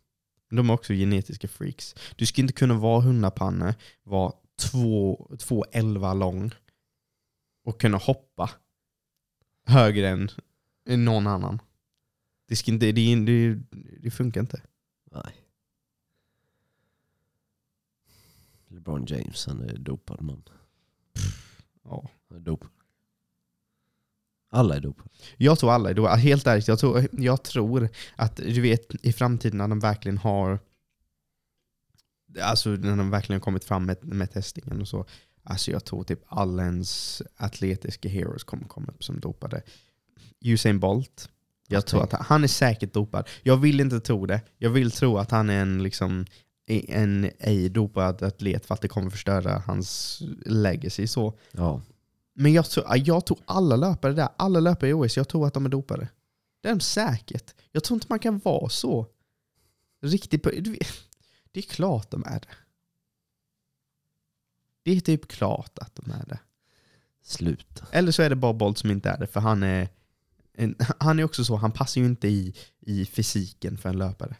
De är också genetiska freaks. Du ska inte kunna vara hundrapanne, vara 2,11 lång och kunna hoppa högre än någon annan. Det, ska inte, det, det, det funkar inte. Nej. LeBron James, han är dopad man. Ja. Han är dopad. Alla är dopade. Jag tror alla är då, helt ärligt, jag tror, jag tror att du vet i framtiden när de verkligen har Alltså när de verkligen har kommit fram med, med testningen och så Alltså jag tror typ alla ens atletiska heroes kommer komma upp som dopade. Usain Bolt. Jag tror att han, han är säkert dopad. Jag vill inte tro det. Jag vill tro att han är en liksom en ej dopad atlet för att det kommer förstöra hans legacy så. Ja. Men jag tror, jag tror alla löpare där, alla löpare i OS, jag tror att de är dopade. Det är de säkert. Jag tror inte man kan vara så. Riktigt Det är klart de är det. Det är typ klart att de är det. Sluta. Eller så är det bara Bolt som inte är det, för han är, han är också så, han passar ju inte i, i fysiken för en löpare.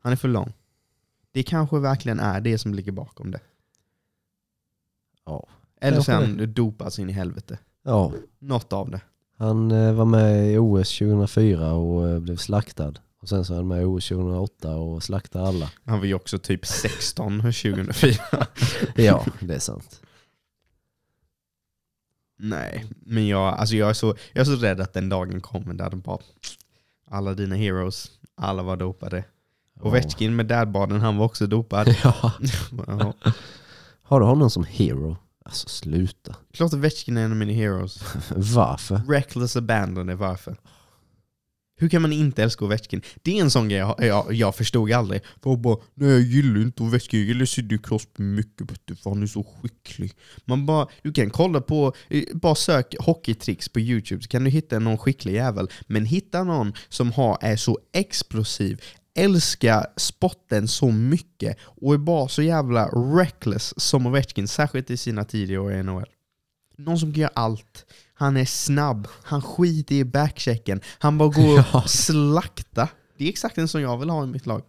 Han är för lång. Det kanske verkligen är det som ligger bakom det. Ja. Eller så är han dopas in i helvete. Ja. Något av det. Han eh, var med i OS 2004 och eh, blev slaktad. Och sen så är han med i OS 2008 och slaktade alla. Han var ju också typ 16 2004. Ja, det är sant. Nej, men jag, alltså jag, är så, jag är så rädd att den dagen kommer där de bara alla dina heroes, alla var dopade. Och Vetchkin med dadbaden, han var också dopad. Ja. Ja. Har du honom som hero? Alltså sluta. Klart Vetchkin är en av mina heroes. Varför? Reckless abandon är varför. Hur kan man inte älska Ovechkin? Det är en sån grej jag, jag, jag förstod aldrig. Folk bara, nej jag gillar inte Ovechkin, jag gillar Sidney Crosby mycket vet du, för han är så skicklig. Man bara, du kan kolla på, eh, bara sök hockeytricks på youtube så kan du hitta någon skicklig jävel. Men hitta någon som har, är så explosiv, älskar sporten så mycket och är bara så jävla reckless som Ovechkin, särskilt i sina tidiga år i NHL. Någon som kan göra allt. Han är snabb, han skiter i backchecken, han bara går Ja. och slakta. Det är exakt en som jag vill ha i mitt lag.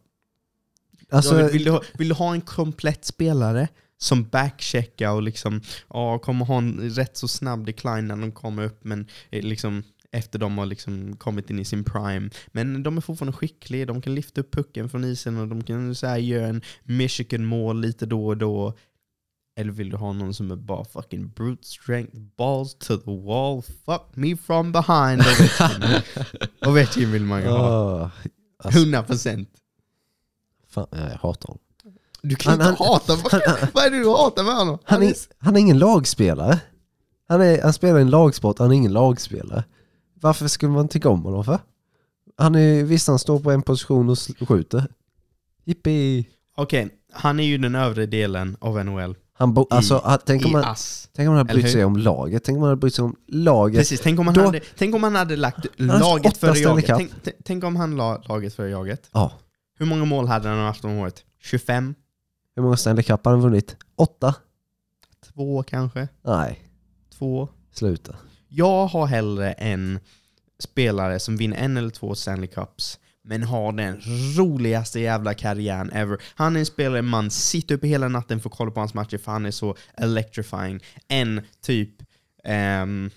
Alltså, David, vill, du ha, vill du ha en komplett spelare som backcheckar och liksom, ja, kommer ha en rätt så snabb decline när de kommer upp, men eh, liksom efter de har liksom kommit in i sin prime. Men de är fortfarande skickliga, de kan lyfta upp pucken från isen och de kan så här, göra en Michigan-mål lite då och då. Eller vill du ha någon som är bara fucking brute strength, balls to the wall, fuck me from behind Ovechkin? Ovechkin vill man ju ha. Åh, alltså, 100%. fan, jag hatar honom. Du kan Han- inte han- hata, vad, vad är det du hatar med honom? Han är, han är ingen lagspelare. Han, är, han spelar i en lagsport, han är ingen lagspelare. Varför skulle man tycka om honom för? Han är, visst han står på en position och skjuter. Jippi! Okej, han är ju den övre delen av NHL. Han bo, alltså, han- tänk, om I man, ass. tänk om han hade Eller brytt sig om laget. Tänk om han hade brytt sig om laget. Precis, tänk om han, Då- hade, tänk om han hade lagt hade laget åtta före Stanley jaget. Cup. Tänk, tänk- tänk om han la laget före jaget. Ja. Hur många mål hade han haft om året? 25? Hur många Stanley Cup har han vunnit? Åtta? Två kanske? Nej, Två? sluta. Jag har hellre en spelare som vinner en eller två Stanley Cups men har den roligaste jävla karriären ever. Han är en spelare man sitter uppe hela natten för att kolla på hans matcher för han är så electrifying. En typ... ehm,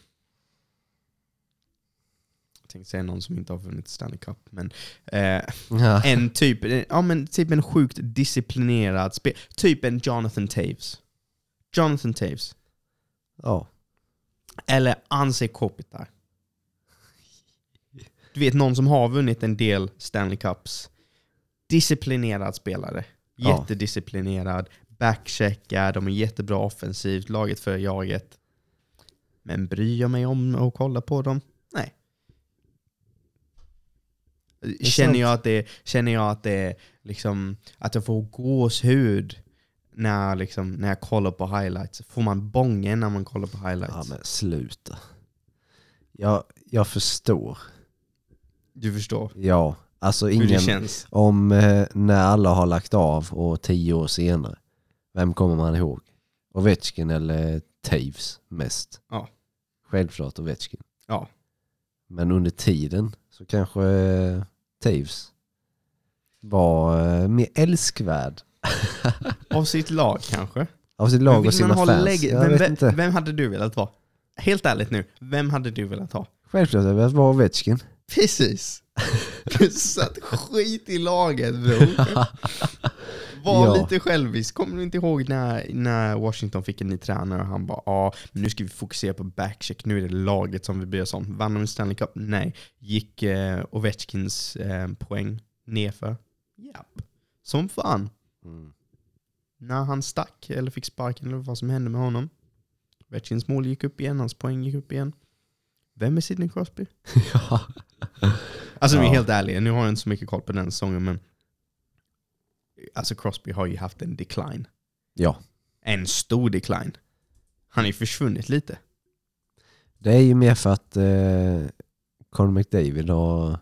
jag tänkte säga någon som inte har vunnit Stanley Cup, men eh, Ja. en typ, ja, men typ en sjukt disciplinerad spel. Typ en Jonathan Taves. Jonathan Taves. ja. Eller Anse Kopitar. Du vet, någon som har vunnit en del Stanley Cups. Disciplinerad spelare. Jättedisciplinerad. Backcheckar, de är jättebra offensivt, laget för jaget. Men bryr jag mig om att kolla på dem? Nej. Känner jag, att det, känner jag att det är liksom, att jag får gåshud när, liksom, när jag kollar på highlights? Får man bången när man kollar på highlights? ja, men sluta. Jag, jag förstår. Du förstår Ja, alltså hur det ingen... känns. Om eh, när alla har lagt av och tio år senare, vem kommer man ihåg? Ovechkin eller Taves mest? Ja. Självklart Ovechkin. Ja. Men under tiden så kanske eh, Taves var eh, mer älskvärd Av sitt lag kanske? av sitt lag och sina fans. lägg- vem, vem, vem hade du velat vara? Helt ärligt nu, vem hade du velat ha? Självklart hade jag velat vara Ovechkin. Precis! Du satt skit i laget bror. Var Ja. lite självisk. Kommer du inte ihåg när, när Washington fick en ny tränare och han bara ja, men nu ska vi fokusera på backcheck, nu är det laget som vi bryr oss om. Vann de Stanley Cup? Nej. Gick eh, Ovechkins eh, poäng nerför? Japp. Som fan. Mm. när han stack eller fick sparken eller vad som hände med honom. Ovechkins mål gick upp igen, hans poäng gick upp igen. Vem är Sidney Crosby? ja. Alltså vi är Ja. helt ärliga, nu har jag inte så mycket koll på den säsongen men Alltså Crosby har ju haft en decline. ja, En stor decline. Han har ju försvunnit lite. det är ju mer för att eh, Conor McDavid har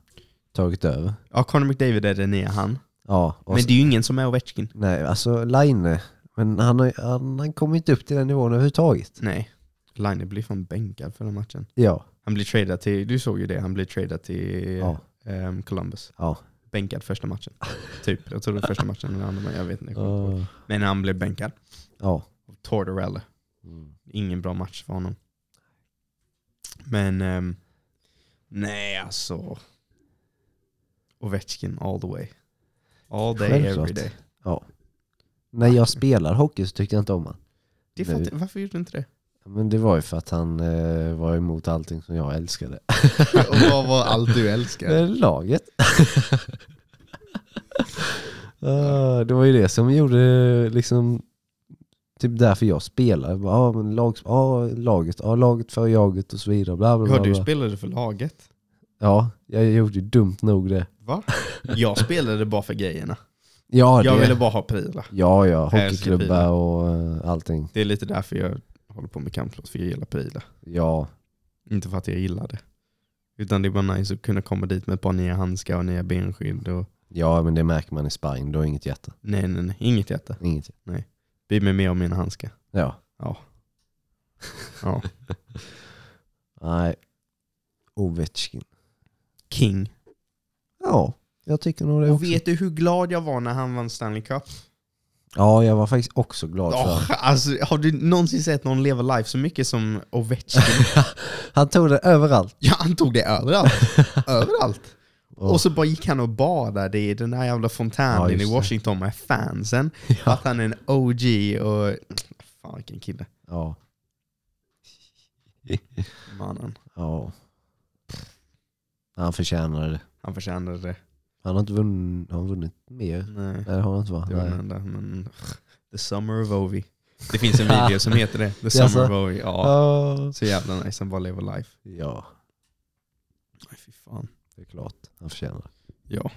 tagit över. Ja, Conor McDavid är den nya han. Ja, och Men det är ju ingen som är Ovechkin. Nej, alltså Line, men han, har, han, han kommer inte upp till den nivån överhuvudtaget. Nej. Line blir fan bänkad för den matchen. Ja, Han blir tradad till, du såg ju det, han blir tradad till Ja. ehm, Columbus. ja. bänkad första matchen. typ. Jag tror det var första matchen eller andra, men jag vet inte. Uh, Men han blev bänkad. ja. Tortorella. Mm. Ingen bra match för honom. Men ehm, nej alltså. Ovechkin all the way. All day Självklart. every day. När jag spelar hockey så tyckte jag inte om. Det Nu. att, varför gjorde du inte det? Men det var ju för att han eh, var emot allting som jag älskade. Och vad var allt du älskar? Eh, Laget. Ah, det var ju det som gjorde liksom Typ därför jag spelar. Ja, men lag, ja, laget, ja, laget för jaget och så vidare. Bla, bla, bla, Ja, du bla. spelade för laget. ja, jag gjorde ju dumt nog det. Va? Jag spelade bara för grejerna. Ja, Jag det, ville bara ha prylar. ja, ja hockeyklubbar bilar. och eh, allting. Det är lite därför jag håller på med kampsport, för jag gillar prylar. Ja, Inte för att jag gillar det. Utan det är bara nice att kunna komma dit med ett par nya handskar och nya benskydd. Och, ja, men det märker man i sparring. Du har inget hjärta. nej, nej, nej. Inget hjärta. Inget. Bry mig mer om mina handskar. Ja. Ja. ja. Nej. Ovechkin. King. Ja, jag tycker nog det Och också. vet du hur glad jag var när han vann Stanley Cup? Ja, jag var faktiskt också glad för Oh, alltså, har du någonsin sett någon leva life så mycket som Ovechkin? Han tog det överallt. ja, han tog det överallt. överallt. Och, Och så bara gick han och badade i den där jävla Ja, fontänen just i. Washington med fansen. Ja. att han är en OG och... Fan, Fan vilken kille. Ja. Mannen. Ja. Han förtjänade det. Han förtjänade det. Han har inte vunnit, har han vunnit mer? Nej, Nej det har han inte va? det var Nej. enda. Men The Summer of Ovi. Det finns en video som heter det. The Jaså? Summer of Ovi. Ja. Ja. Så jävla nice. Han bara lever life. Ja, Nej fy fan. det är klart. Han förtjänar det. Ja.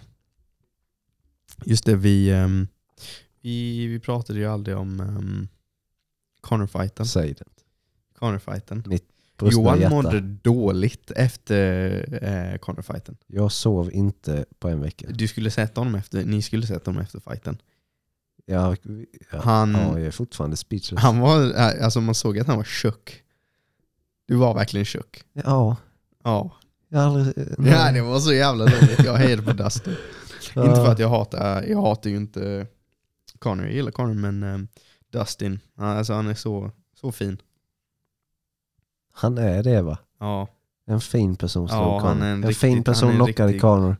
Just det, vi, ehm, vi, vi pratade ju aldrig om um, Connor-fighten. Säg det. Connor-fighten. Brustna Johan hjärta. mådde dåligt efter eh, Connor-fighten. Jag sov inte på en vecka. Du skulle sett honom efter, ni skulle sett honom efter fighten. Jag, ja, Han, ja, jag är fortfarande speechless. han var, eh, alltså man såg att han var tjock. Du var verkligen tjock. Ja, Ja. jag aldrig... ja, det var så jävla roligt. Jag hejade på Dustin. Ja. Inte för att jag hatar, jag hatar ju inte Connor, jag gillar Connor men eh, Dustin, alltså han är så, så fin. Han är det va? Ja, En fin person slår Ja, han är en En, riktigt- fin person knockade riktig- Conor.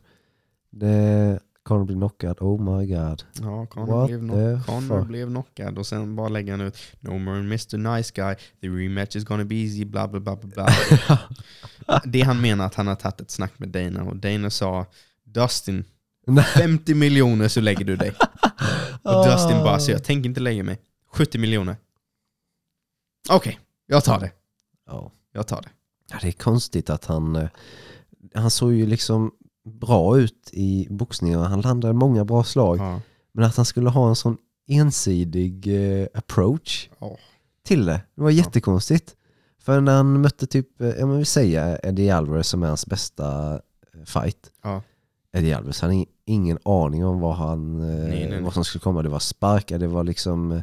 Det, Conor blir knockad, oh my god. ja Connor, What blev, knock, Connor blev knockad och sen bara lägger han ut No more Mr Nice Guy, the rematch is gonna be easy, bla bla bla bla bla. Det han menar att han har tagit ett snack med Dana och Dana sa Dustin, Nej. 50 miljoner så lägger du dig. Och Dustin bara, så Ah. jag tänker inte lägga mig. 70 miljoner. Okej, jag tar det. Ja. Jag tar det. Ja, det är konstigt att han, eh, han såg ju liksom bra ut i boxningen och han landade många bra slag. Ja. Men att han skulle ha en sån ensidig eh, approach Ja. till det. Det var jättekonstigt. För när han mötte typ, eh, ja men vi säger Eddie Alvarez som är hans bästa fight. Ja. Eddie Alvarez hade ing- ingen aning om vad, han, Nej, nej, nej. vad som skulle komma. Det var sparkar, det var liksom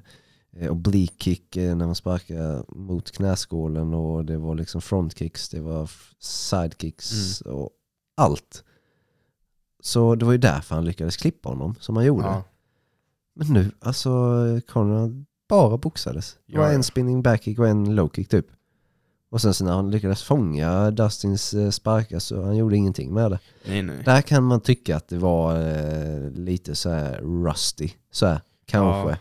eh, oblique kick eh, när man sparkar mot knäskålen och det var liksom frontkicks, det var sidekicks Mm. och allt. Så det var ju därför han lyckades klippa honom som han gjorde. Ja. Men nu, alltså Conor bara boxades. Det var Ja, ja. en spinning backkick och en low kick typ. Och sen så när han lyckades fånga Dustins eh, sparkar så han gjorde ingenting med det. Nej, nej. Där kan man tycka att det var eh, lite så här rusty, så här, kanske. Ja.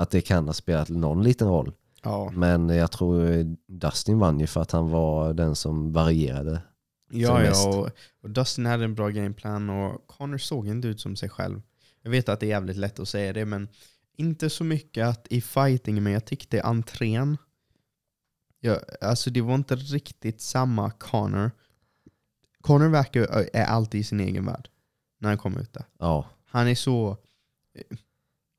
Att det kan ha spelat någon liten roll. Ja. Men jag tror eh, Dustin vann ju för att han var den som varierade. Ja, ja och, och Dustin hade en bra gameplan och Connor såg inte ut som sig själv. Jag vet att det är jävligt lätt att säga det, men inte så mycket att i fighting, men jag tyckte entrén, ja, alltså det var inte riktigt samma Connor. Connor verkar är alltid i sin egen värld när han kommer ut där. Ja, Han är så...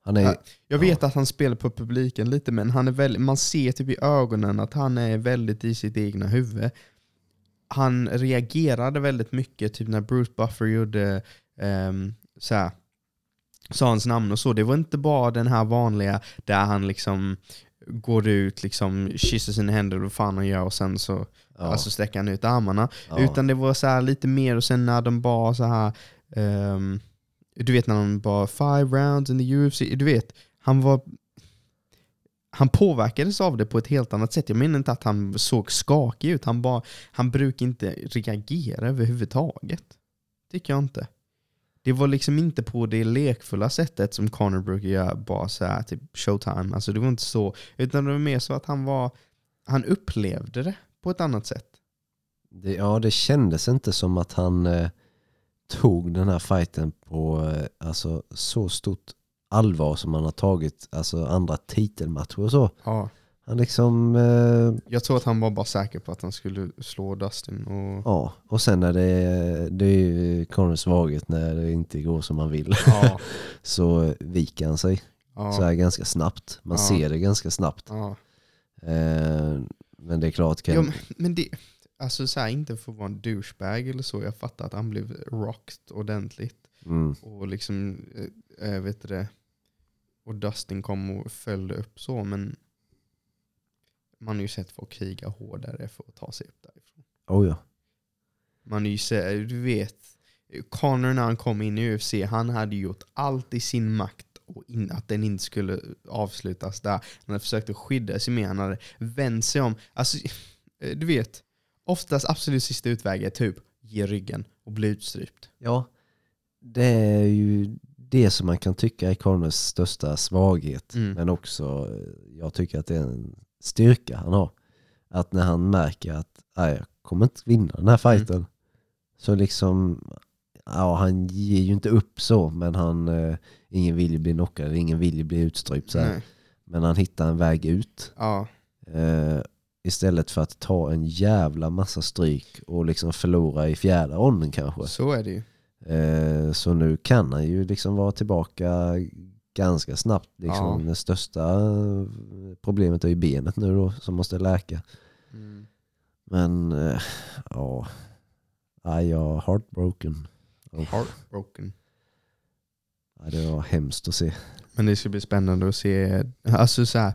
han är, Ja. Jag vet att han spelar på publiken lite, men han är väldigt, man ser typ i ögonen att han är väldigt i sitt egna huvud. Han reagerade väldigt mycket, typ när Bruce Buffer gjorde um, så här, sa hans namn och så. Det var inte bara den här vanliga där han liksom går ut, liksom kysser sina händer och vad fan han gör och sen så ja, alltså sträcker han ut armarna. ja. Utan det var så här lite mer och sen när de bara så här ehm, du vet när han bara five rounds in the UFC, du vet, han var han påverkades av det på ett helt annat sätt. Jag menar inte att han såg skakig ut, han, bara, han brukar inte reagera överhuvudtaget. Tycker jag inte. Det var liksom inte på det lekfulla sättet som Connor brukar göra, bara så här typ showtime. Alltså det var inte så, utan det var mer så att han var, han upplevde det på ett annat sätt. Det, ja, det kändes inte som att han eh, tog den här fighten på eh, alltså, så stort allvar som han har tagit alltså, andra titelmatcher och så. Ja. Han liksom, eh, Jag tror att han var bara säker på att han skulle slå Dustin. Och, ja. Och sen när det, det är ju Connors svaghet när det inte går som man vill. ja, så viker han sig ja, så här ganska snabbt. Man Ja. ser det ganska snabbt. Eh, men det är klart, kan, ja, men det, alltså så här, inte för att vara en douchebag eller så. Jag fattar att han blev rocked ordentligt. mm, Och liksom, äh, vet det, och Dustin kom och följde upp så. Men man har ju sett folk kriga hårdare för att ta sig upp därifrån. oh ja. Man är ju sett, du vet, Conor när han kom in i UFC, han hade gjort allt i sin makt och in, att den inte skulle avslutas där. Han hade försökt att skydda sig mer, han hade vänt sig om. Alltså, du vet, oftast absolut sista utväg är typ ge ryggen och bli utstrypt. Ja, det är ju det som man kan tycka är Connors största svaghet. Mm. Men också, eh, jag tycker att det är en styrka han har. Att när han märker att "Nej, jag kommer inte vinna den här fighten. Så liksom, ja han ger ju inte upp så, men han, eh, ingen vill ju bli knockad, ingen vill ju bli utstrypt. Så. Men han hittar en väg ut. Ja, Eh, istället för att ta en jävla massa stryk och liksom förlora i fjärde ronden kanske. så är det ju. Eh, så nu kan han ju liksom vara tillbaka ganska snabbt. Liksom Ja. Det största eh, problemet är ju benet nu då som måste läka. Mm. Men eh, ja, jag är heartbroken. Oh, Heartbroken. ja, det var hemskt att se. Men det ska bli spännande att se. Alltså så här.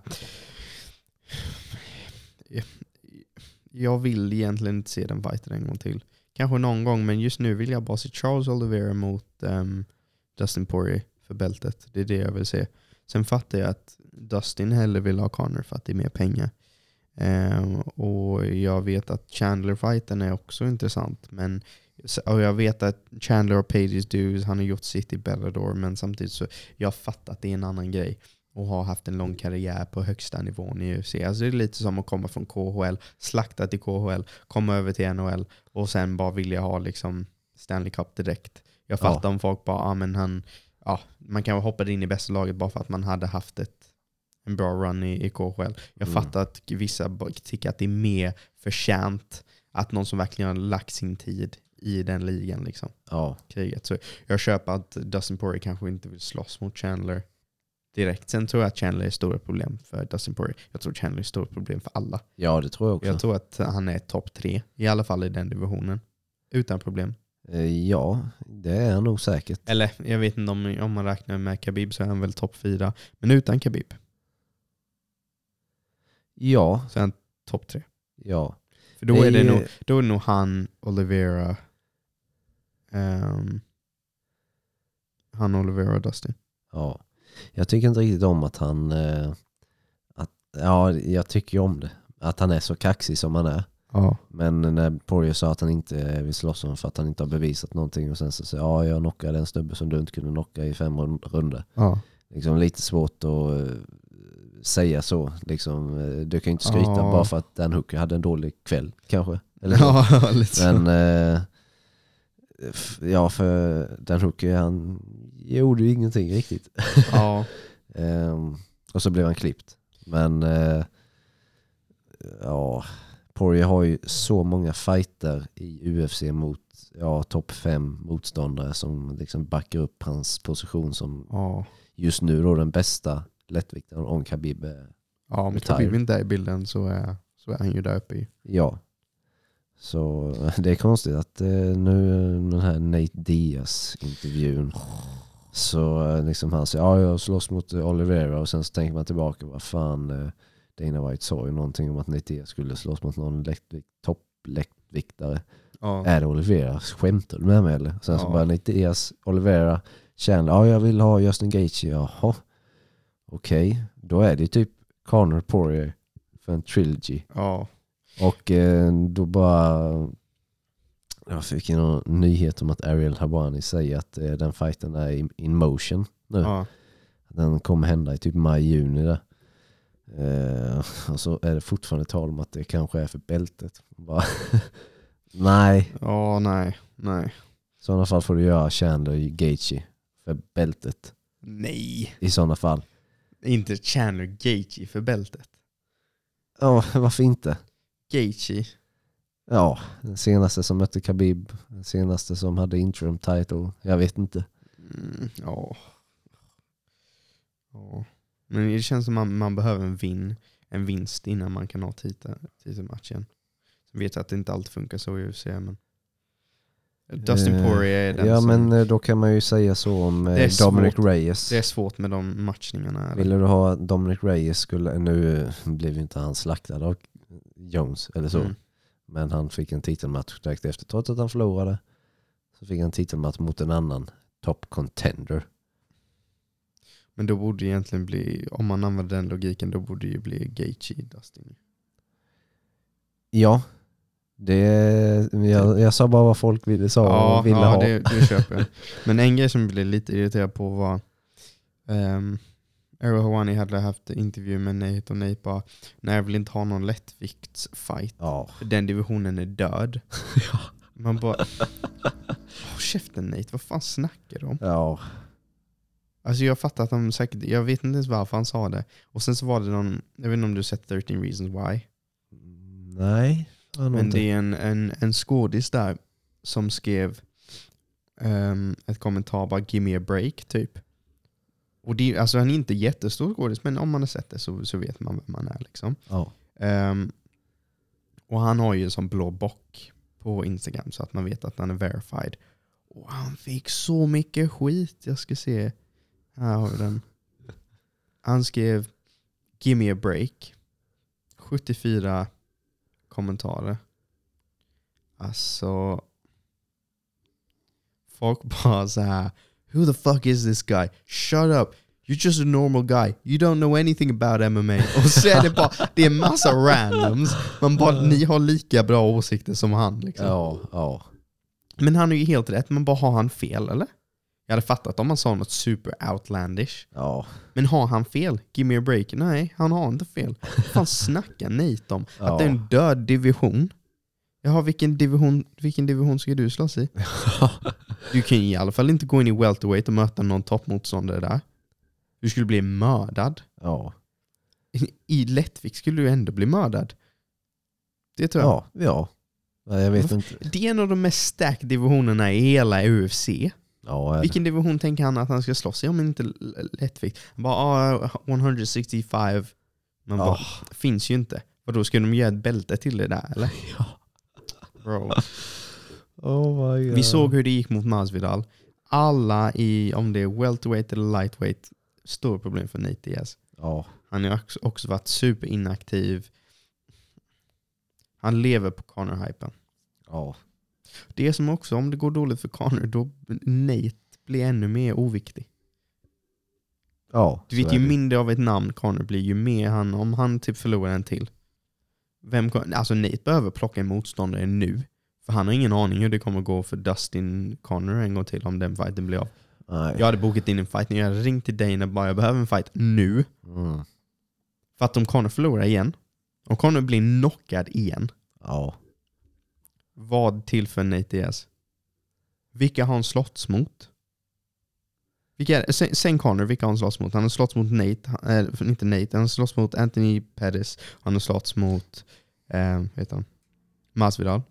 Jag vill egentligen inte se den fighten en gång till. Kanske någon gång, men just nu vill jag bara se Charles Oliveira mot um, Dustin Poirier för bältet. Det är det jag vill se. Sen fattar jag att Dustin hellre vill ha Connor för att det är mer pengar. Um, och jag vet att Chandler-fighten är också intressant. Men, och jag vet att Chandler och Pages dues, han har gjort sitt i Bellador, men samtidigt så jag fattar att det är en annan grej och har haft en lång karriär på högsta nivån i UFC. Alltså det är lite som att komma från KHL, slakta till KHL, komma över till NHL och sen bara vilja ha liksom Stanley Cup direkt. Jag Ja. fattar om folk bara, ah, men han, ja, man kan hoppa in i bästa laget bara för att man hade haft ett, en bra run i, i KHL. Jag Mm. fattar att vissa tycker att det är mer förtjänt att någon som verkligen har lagt sin tid i den ligan liksom Ja, kriget. Så jag köper att Dustin Poirier kanske inte vill slåss mot Chandler direkt. Sen tror jag att Chandler är ett stort problem för Dustin Poirier. Jag tror Chandler är ett stort problem för alla. ja det tror jag också. Jag tror att han är topp tre, i alla fall i den divisionen. Utan problem. Eh, ja, det är han nog säkert. Eller jag vet inte om, om man räknar med Khabib så är han väl topp fyra. Men utan Khabib Ja, så är han topp tre. ja. För då är det nog, då är det nog han, Oliveira, ehm, han, Oliveira och Dustin. Ja, jag tycker inte riktigt om att han... Eh, att, ja, jag tycker ju om det. Att han är så kaxig som han är. Ja. Men när Poirier sa att han inte vill slåss om för att han inte har bevisat någonting och sen så säger ja jag knockade en snubbe som du inte kunde knocka i fem rund- runder. Ja. Liksom lite svårt att eh, säga så. Liksom, du kan ju inte skryta Ja. bara för att Dan Hooker hade en dålig kväll kanske. Eller. Ja, lite så. Men eh, ja, för Dan Hooker han gjorde ju ingenting riktigt. ja. Ehm, och så blev han klippt. Men eh, ja, Poirier har ju så många fighter i UFC mot ja, topp fem motståndare som liksom backar upp hans position som ja. just nu då den bästa lättviktaren om Khabib är Ja, om. Khabib inte är i bilden så är, så är han ju där uppe i. Ja. Så det är konstigt att eh, nu den här Nate Diaz intervjun så eh, liksom han säger ja jag slåss mot Oliveira och sen så tänker man tillbaka vad fan eh, Dana White sa ju någonting om att Nate Diaz skulle slåss mot någon lättvikt, topplättviktare. Ja. Är det Oliveira? Skämtar du med mig eller? Sen så Ja. bara Nate Diaz, Oliveira, Chandler, ja jag vill ha Justin Gaethje, jaha. Okej, då är det typ Conor Poirier för en trilogy. ja. Och eh, då bara... Jag fick någon nyhet om att Ariel Habani säger att eh, den fighten är in, in motion nu. ja. Den kommer hända i typ maj-juni där. Eh, och så är det fortfarande tal om att det kanske är för bältet. Bara, nej, Ja, nej. Nej. i sådana fall får du göra Chandler Gaethje för bältet. Nej. I sådana fall. Inte Chandler Gaethje för bältet. Ja, varför inte? Gaethje. Ja, den senaste som mötte Khabib. Den senaste som hade interim title. Jag vet inte. Mm, ja. ja. Men det känns som man, man behöver en vinn. En vinst innan man kan ha titel- titelmatchen. Sen vet jag att det inte alltid funkar så i UFC men Dustin Eh, Poirier är den Ja som... men eh, då kan man ju säga så om eh, Dominic svårt. Reyes. Det är svårt med de matchningarna. Ville du ha Dominic Reyes skulle, nu blev ju inte han slaktad av Jones eller så. Mm. Men han fick en titelmatch direkt efter. Trots att han förlorade så fick han en titelmatch mot en annan top contender. Men då borde det egentligen bli, om man använder den logiken, då borde det ju bli Gaethje Dustin. Ja, Det, jag, jag sa bara vad folk ville, sa Ja, och ville ja ha. det, det köper jag. Men en grej som jag blev lite irriterad på var um, Errol Hawani hade haft intervju med Nate och Nate bara Nej jag vill inte ha någon lättviktsfight. Ja. För den divisionen är död. Ja. Man bara Håll käften Nate, vad fan snackar du om? ja. Alltså jag fattar att de säkert, jag vet inte ens varför han sa det. Och sen så var det någon, jag vet inte om du har sett 13 reasons why. Nej, Men det är en, en, en skådis där som skrev ehm, ett kommentar bara 'Give me a break' typ. Och det, alltså han är inte jättestor skådis men om man har sett det så, så vet man vem man är. Liksom. Ja. Ehm, och han har ju en sån blå bock på Instagram så att man vet att han är verified. Och han fick så mycket skit. Jag ska se. Här har vi den. Han skrev 'Give me a break' 74 kommentarer. Alltså... Folk bara så här. Who the fuck is this guy? Shut up! You're just a normal guy. You don't know anything about MMA. Och så är det bara, det är en massa randoms. Man bara, ni har lika bra åsikter som han. Liksom. Ja, ja. Men han är ju helt rätt, man bara har han fel eller? Jag hade fattat om han sa något super outlandish. ja. Men har han fel? Give me a break? Nej, han har inte fel. Vad fan snackar Nate om? Att det är en död division? Jaha, vilken division, vilken division ska du slåss i? Du kan ju i alla fall inte gå in i welterweight och möta någon toppmotståndare där. Du skulle bli mördad. ja. I lättvikt skulle du ändå bli mördad. Det tror jag. Ja, ja. Nej, Jag vet inte. Det är en av de mest stacked divisionerna i hela UFC. Ja. Vilken division tänker han att han ska slåss i om inte lättvikt? Han bara ah, 165. Man bara, finns ju inte. Och då ska de göra ett bälte till det där eller? Ja. Bro. Oh my God. Vi såg hur det gick mot Masvidal. Alla i, om det är welterweight eller lightweight, stor problem för Nate Diaz. Ja, Han har också, också varit superinaktiv. Han lever på Conor-hypen. ja. Det som också, om det går dåligt för Conor, då Nate blir ännu mer oviktig. ja. Du vet ju mindre av ett namn Conor blir, ju mer han, om han typ förlorar en till. Vem, alltså Nate behöver plocka en motståndare nu. För han har ingen aning hur det kommer gå för Dustin Conor en gång till om den fighten blir av. Nej. Jag hade bokat in en fight, jag hade ringt till Dana bara jag behöver en fight nu. Mm. För att om Conor förlorar igen, om Conor blir knockad igen, Ja. vad tillför Nate Diaz? Vilka har han slåtts mot? Vilka är? Sen, sen Conor, vilka har han slåtts mot? Han har slåtts mot Nate, äh, inte Nate, han har slåtts mot Anthony Pettis, han har slåtts mot, eh, vad heter han? Masvidal.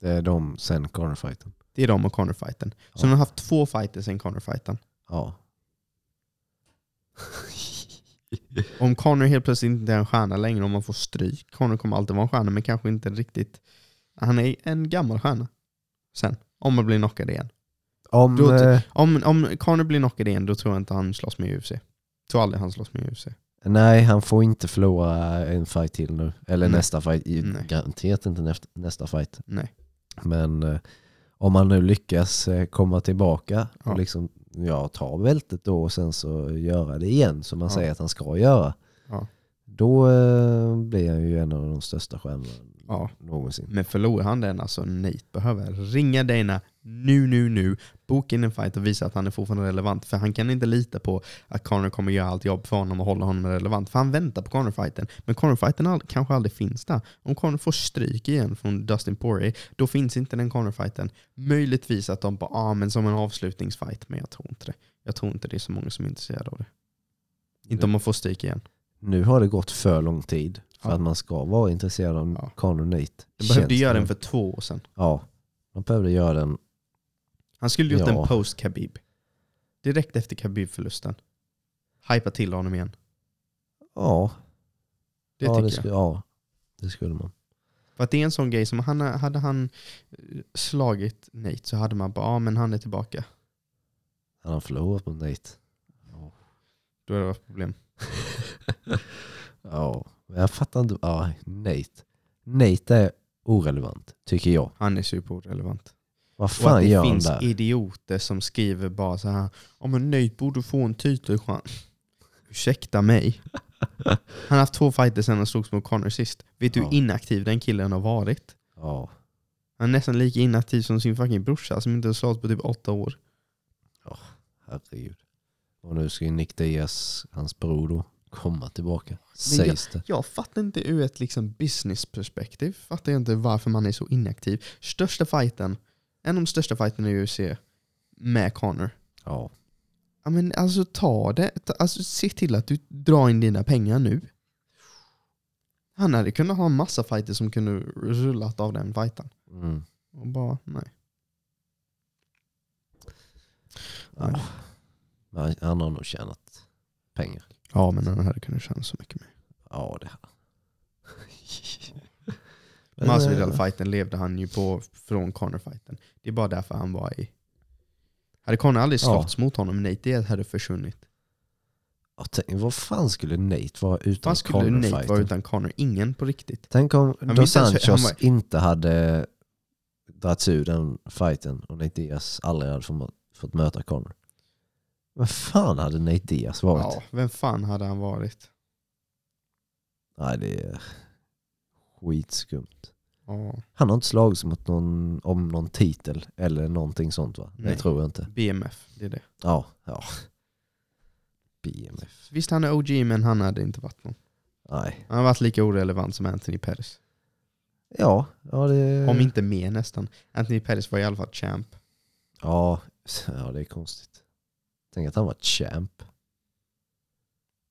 Det är de sen cornerfighten. Det är de och Conor-fighten. Så Ja. han har haft två fighter sen Conor-fighten. Ja. Om Conor helt plötsligt inte är en stjärna längre, om man får stryk. Conor kommer alltid vara en stjärna, men kanske inte riktigt. Han är en gammal stjärna. Sen, om man blir knockad igen. Om, Då- eh, Om, om Conor blir knockad igen, då tror jag inte han slåss med UFC. tror aldrig han slåss med UFC. nej, han får inte förlora en fight till nu. Eller Nej. nästa fight. Nej. Garanterat inte nästa, nästa fight. Nej. Men eh, om han nu lyckas eh, komma tillbaka Ja. och liksom, ja, ta bältet då och sen så göra det igen som man Ja. säger att han ska göra. Ja. Då eh, blir han ju en av de största stjärnorna Ja. någonsin. Men förlorar han den, alltså Nate behöver ringa Dana nu, nu, nu, boka in en fight och visa att han är fortfarande relevant. För han kan inte lita på att Conor kommer göra allt jobb för honom och hålla honom relevant. För han väntar på Conor-fighten. Men Conor-fighten all, kanske aldrig finns där. Om Conor får stryk igen från Dustin Poirier, då finns inte den Conor-fighten. Möjligtvis att de bara, ah, men som en avslutningsfight, men jag tror inte det. Jag tror inte det är så många som är intresserade av det. Inte om man får stryk igen. Nu har det gått för lång tid för Ja. att man ska vara intresserad av Ja. Nate. De behövde göra den för två år sedan. Ja, de behövde göra den. Han skulle gjort Ja. en post Khabib. Direkt efter Khabib-förlusten. Hypa till honom igen. Ja, Det ja, tycker det jag. skulle, ja, det skulle man. För att det är en sån grej som han, hade han eh, slagit Nate så hade man bara, ja men han är tillbaka. Han har förlorat mot Nate. Då är det ett problem. Ja, jag fattar inte. Ja, Nate. Nate är orelevant, tycker jag. Han är superrelevant. Vad Och att fan det gör han finns där? idioter som skriver bara så här, ja men Nate borde få en titelchans. Ursäkta mig. Han har haft två fighter sen han slogs mot Connor sist. Vet du Ja. hur inaktiv den killen har varit? Ja, Han är nästan lika inaktiv som sin fucking brorsa som inte har slagit på typ åtta år. herregud. Och nu ska ju Nick Diaz, hans bror då, komma tillbaka. Sägs det. Jag fattar inte ur ett liksom businessperspektiv, fattar jag inte varför man är så inaktiv. Största fighten, en av de största fighterna i UFC med Connor. Ja. Ja men alltså ta det, ta, alltså se till att du drar in dina pengar nu. Han hade kunnat ha en massa fighter som kunde rullat av den fighten. Mm. Och bara, nej. ja. Men Han har nog tjänat pengar. Ja men han hade kunnat tjäna så mycket mer. Ja, det har han. Masvidal-fighten levde han ju på från Connor-fighten. Det är bara därför han var i... Hade Connor aldrig Ja. slåtts mot honom, Nate Diaz hade försvunnit. Ja, tänk, vad fan skulle Nate vara utan Vad skulle Nate Conor-fighten? vara utan Connor? Ingen på riktigt. Tänk om Han Dos visste Santos han var- inte hade dragits ur den fighten och Nate Diaz aldrig hade fått, fått möta Conor. Vad fan hade Nate Diaz varit? Ja, vem fan hade han varit? Nej, det är skitskumt. Ja, Han har inte slagits mot någon, om någon titel eller någonting sånt va? Nej. Det tror jag inte. BMF, det är det. Ja, ja. BMF. Visst han är OG men han hade inte varit någon. Nej. Han har varit lika orelevant som Anthony Pettis. Ja, ja det... Om inte mer nästan. Anthony Pettis var i alla fall champ. Ja, ja, det är konstigt. Tänk att han var champ.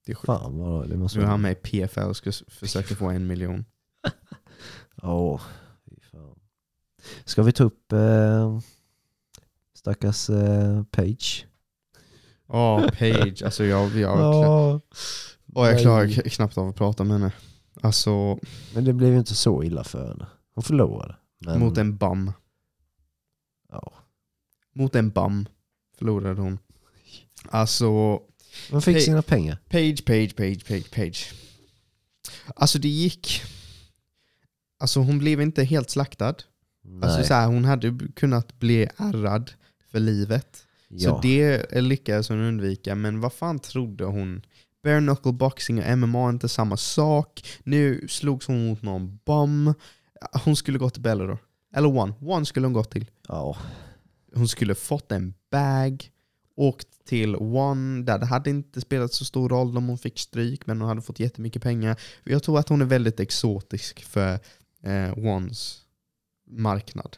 Det är sjukt. Fan vad det måste Nu är han med i PFL och ska försöka få en miljon. Fy fan. Ska vi ta upp eh, stackars eh, Page? Ja, Page. Alltså jag, jag, Ja. och jag klarar knappt av att prata med henne. Alltså, Men det blev ju inte så illa för henne. Hon förlorade. Men, mot en bum. Ja. Mot en bum förlorade hon. Alltså, Hon fick sina pengar. Page, Page, Page, Page, Page. Alltså det gick... Alltså hon blev inte helt slaktad. Alltså så här, hon hade kunnat bli ärrad för livet. Så ja. det lyckades hon undvika, men vad fan trodde hon? Bare knuckle boxing och MMA är inte samma sak. Nu slogs hon mot någon bum. Hon skulle gå till Bellator. Eller One. One skulle hon gått till. ja. Hon skulle fått en bag, åkt till One, där det hade inte spelat så stor roll om hon fick stryk, men hon hade fått jättemycket pengar. Jag tror att hon är väldigt exotisk för eh, Ones marknad.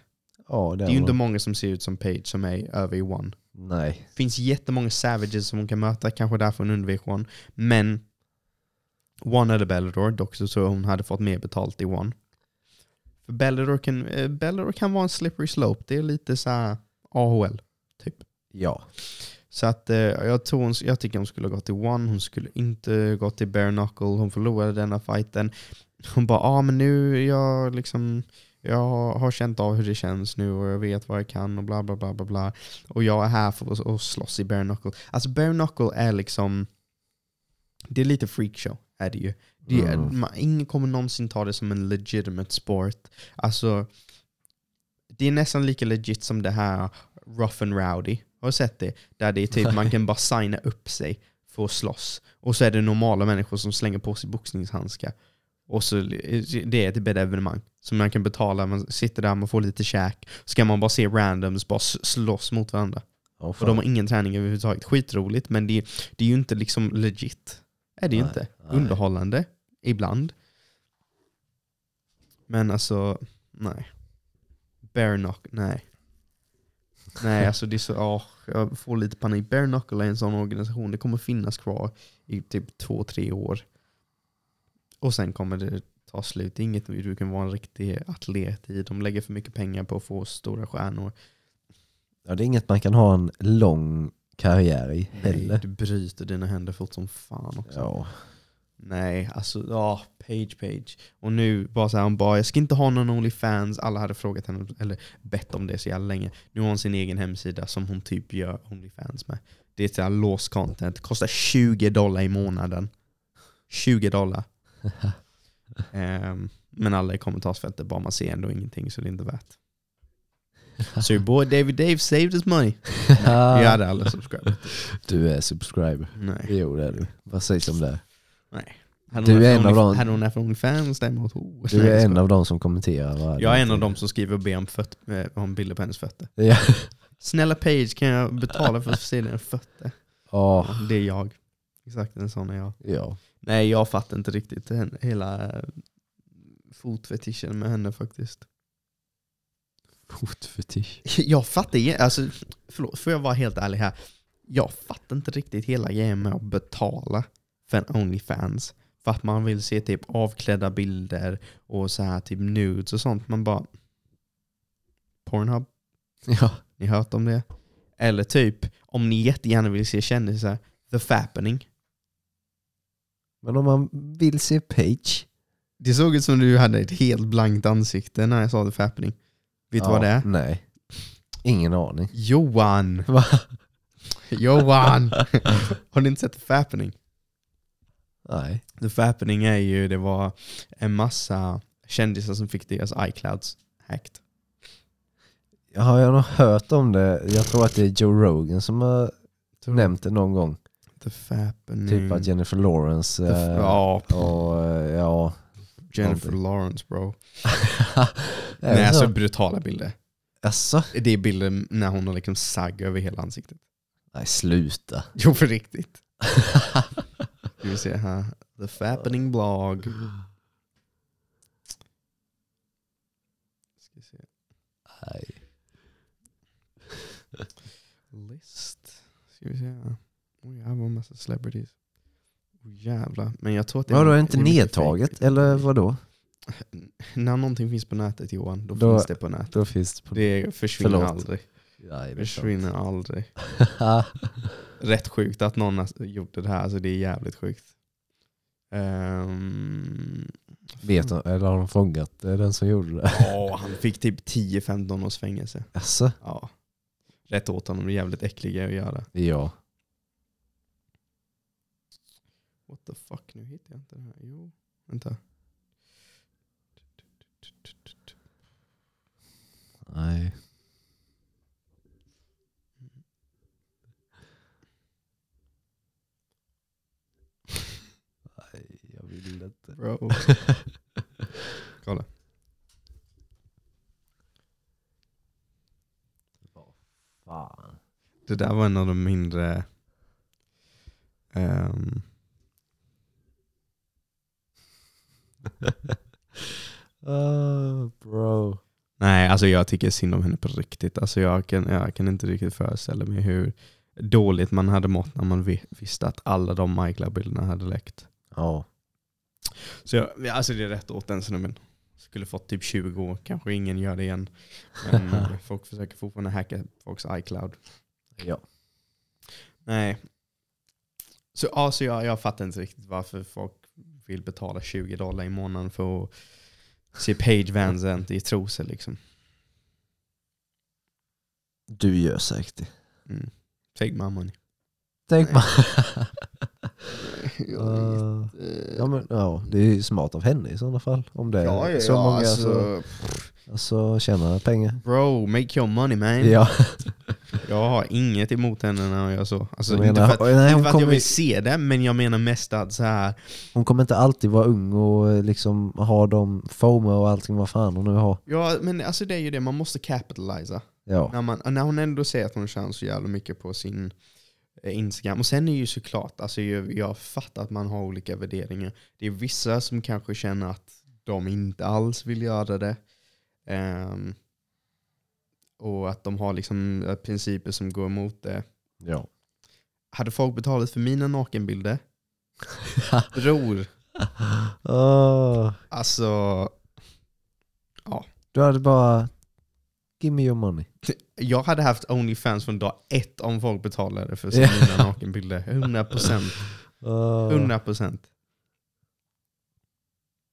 ja Det är ju inte många som ser ut som Page som är över i One. Nej. Det finns jättemånga savages som hon kan möta, kanske därför hon undvek One. Men One eller Bellator, dock så tror jag hon hade fått mer betalt i One. För Bellator kan, eh, Bellator kan vara en slippery slope, det är lite så här AHL. Ja. Så att eh, jag, tror hon, jag tycker hon skulle ha gått till One, hon skulle inte gått till Bare Knuckle, hon förlorade denna fighten. Hon bara, ah, men nu jag liksom, jag har känt av hur det känns nu och jag vet vad jag kan och bla bla bla bla bla. Och jag är här för att, att slåss i Bare Knuckle. Alltså Bare Knuckle är liksom, det är lite freakshow är det ju. Det är, Mm. man, ingen kommer någonsin ta det som en legitimate sport. Alltså, det är nästan lika legit som det här Rough and Rowdy. Har du sett det? Där det är typ man kan bara signa upp sig för att slåss. Och så är det normala människor som slänger på sig boxningshandskar. Och så det är ett evenemang. Så man kan betala, man sitter där, man får lite käk. Så kan man bara se randoms bara slåss mot varandra. Oh, Och de har ingen träning överhuvudtaget. Skitroligt, men det, det är ju inte liksom legit. Är det ju inte. nej. Underhållande, ibland. Men alltså, nej. Bare knuckle, nej. Nej, alltså det är så, åh, jag får lite panik. Bare knuckle är en sån organisation, det kommer finnas kvar i typ två, tre år. Och sen kommer det ta slut. Inget du kan vara en riktig atlet i. De lägger för mycket pengar på att få stora stjärnor. Ja, det är inget man kan ha en lång karriär i Nej, heller. du bryter dina händer fort som fan också. Ja. Nej, alltså ja, Page Page. Och nu bara så här, hon bara, jag ska inte ha någon Onlyfans. Alla hade frågat henne, eller bett om det så jävla länge. Nu har hon sin egen hemsida som hon typ gör Onlyfans med. Det är så här låst content, kostar 20 dollar i månaden. 20 dollar. Ehm, men alla i kommentarsfältet bara, man ser ändå ingenting så det är inte värt. So your boy David Dave saved his money. Jag hade aldrig subscribed. Du är subscriber. Nej. Jo det är du. Precis som det är. Nej. Hade Du är en av dem- Hade hon haft Onlyfans däremot? Oh, Du är en av dem som kommenterar varje Jag är en av dem som skriver och ber om, föt- eh, om bilder på hennes fötter. Ja. Snälla Page, kan jag betala för att få se dina fötter? Åh, Det är jag. Exakt en sån är jag. ja. Nej, jag fattar inte riktigt hela fotfetischen med henne faktiskt. Fotfetisch. Jag fattar igen, alltså, förlåt, får jag vara helt ärlig här? Jag fattar inte riktigt hela grejen med att betala för Onlyfans. För att man vill se typ avklädda bilder och så här typ nudes och sånt. Man bara... Pornhub, Ja. ni har hört om det? Eller typ, om ni jättegärna vill se kändisar, The Fappening. Men om man vill se Page. Det såg ut som du hade ett helt blankt ansikte när jag sa The Fappening. Vet du vad det är? Nej. Ingen aning. Johan! Va? Johan! Har ni inte sett The Fappening? Nej. The Fappening är ju, det var en massa kändisar som fick deras iClouds hacked. Har jag nog hört om det? Jag tror att det är Joe Rogan som har nämnt det någon gång. The Fappening. Typ att Jennifer Lawrence ja, och eh, ja. Jennifer någonting. Lawrence bro. Nej alltså så? brutala bilder. Asså? Det är bilder när hon har liksom sagg över hela ansiktet. Nej sluta. Jo för riktigt. Ska vi se här. The Fappening blog. Ska se. Nej. List. Ska vi se här. Oj, här var en massa celebrities. Oh, jävlar. Men jag tror att det Vadå, är inte det är nedtaget? Eller vadå? När någonting finns på nätet Johan, då, Då- finns det på nätet. Då finns det på... Det försvinner Förlåt. aldrig. Nej, det är sant. försvinner aldrig. Rätt sjukt att någon har gjort det här, alltså det är jävligt sjukt. Ehm, Vet de, eller har de fångat är den som gjorde det? Ja, han fick typ 10-15 års fängelse. Asså? Ja. Rätt åt honom, det är jävligt äckliga att göra. Ja. What the fuck, nu hittar jag inte den här. Jo, vänta. Nej. Inte. Bro. Kolla. Fan. Det där var en av de mindre... ehm, Oh, bro. nej, alltså jag tycker synd om henne på riktigt. Alltså jag kan, jag kan inte riktigt föreställa mig hur dåligt man hade mått när man vi- visste att alla de Michael-bilderna hade läckt. Ja. Så jag, alltså det är rätt åt den snubben. Skulle fått typ 20 år, kanske ingen gör det igen. Men folk försöker fortfarande hacka folks iCloud. Ja. Nej. Så, ja, så jag, jag fattar inte riktigt varför folk vill betala 20 dollar i månaden för att se Page Van i trosor liksom. Du gör säkert det. Mm. Take my money. Tänk man. Uh, ja, men, ja, det är ju smart av henne i sådana fall. Om det är Ja, ja, så ja, många alltså, så, alltså, tjänar pengar. Bro, make your money man. Ja. Jag har inget emot henne när hon gör så. Alltså, Jag inte menar, för att, nej, inte för att jag vill se det, men jag menar mest att så här, hon kommer inte alltid vara ung och eh, liksom ha de FOMO och allting vad fan hon nu har. ja men alltså det är ju det, man måste capitalisa. Ja. När, man, när hon ändå säger att hon tjänar så jävla mycket på sin Instagram. Och sen är ju såklart, alltså jag, jag fattar att man har olika värderingar. Det är vissa som kanske känner att de inte alls vill göra det. Ehm, och att de har liksom eh, principer som går emot det. ja. Hade folk betalat för mina nakenbilder? Bror, Åh, alltså du hade bara, give me your money. jag hade haft Onlyfans från dag ett om folk betalade för sina nakenbilder. 100%. Åh. 100%.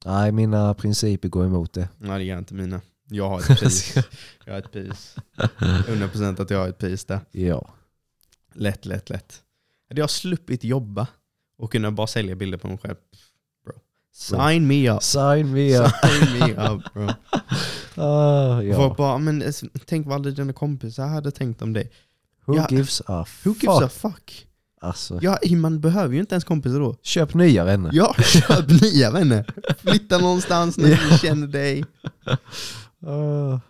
Nej, mina principer går emot det. Nej det gör inte mina. Jag har ett pris. Jag har ett pris. 100% att jag har ett pris där. Ja. Lätt, lätt, lätt. Hade jag sluppit jobba och kunna bara sälja bilder på mig själv. Bro. Sign me up. Sign me up. Sign me up bro. Folk ja. bara, men tänk vad alla dina kompisar hade tänkt om dig. Who Ja. gives a Who gives fuck? a fuck? Alltså, Ja, man behöver ju inte ens kompisar då. köp nya vänner. Ja, köp nya vänner. Flytta någonstans när ingen känner dig. Ah.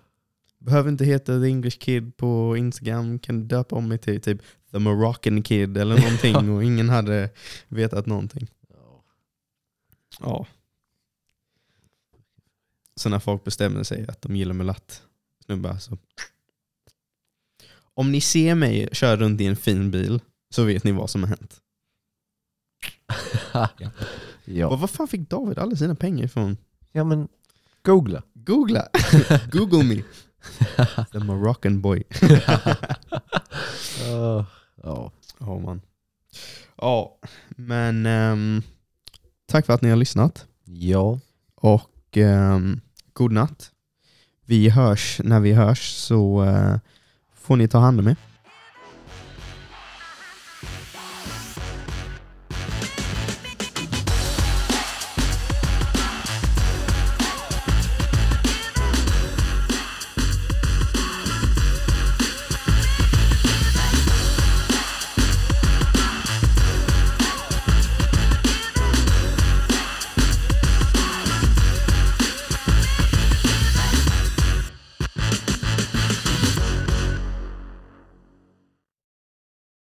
Behöver inte heta The English Kid på Instagram. Kan döpa om mig till typ The Moroccan Kid eller någonting och ingen hade vetat någonting. Ja. Så när folk bestämmer sig att de gillar mulatt snubbar så. Om ni ser mig köra runt i en fin bil så vet ni vad som har hänt. ja. Och vad fan fick David alla sina pengar ifrån? ja men googla. Googla! Google me! The Moroccan boy. Ah, Ja. Ja man. Ja, men ehm, tack för att ni har lyssnat. ja. Och um, god natt. Vi hörs när vi hörs så eh, får ni ta hand om er.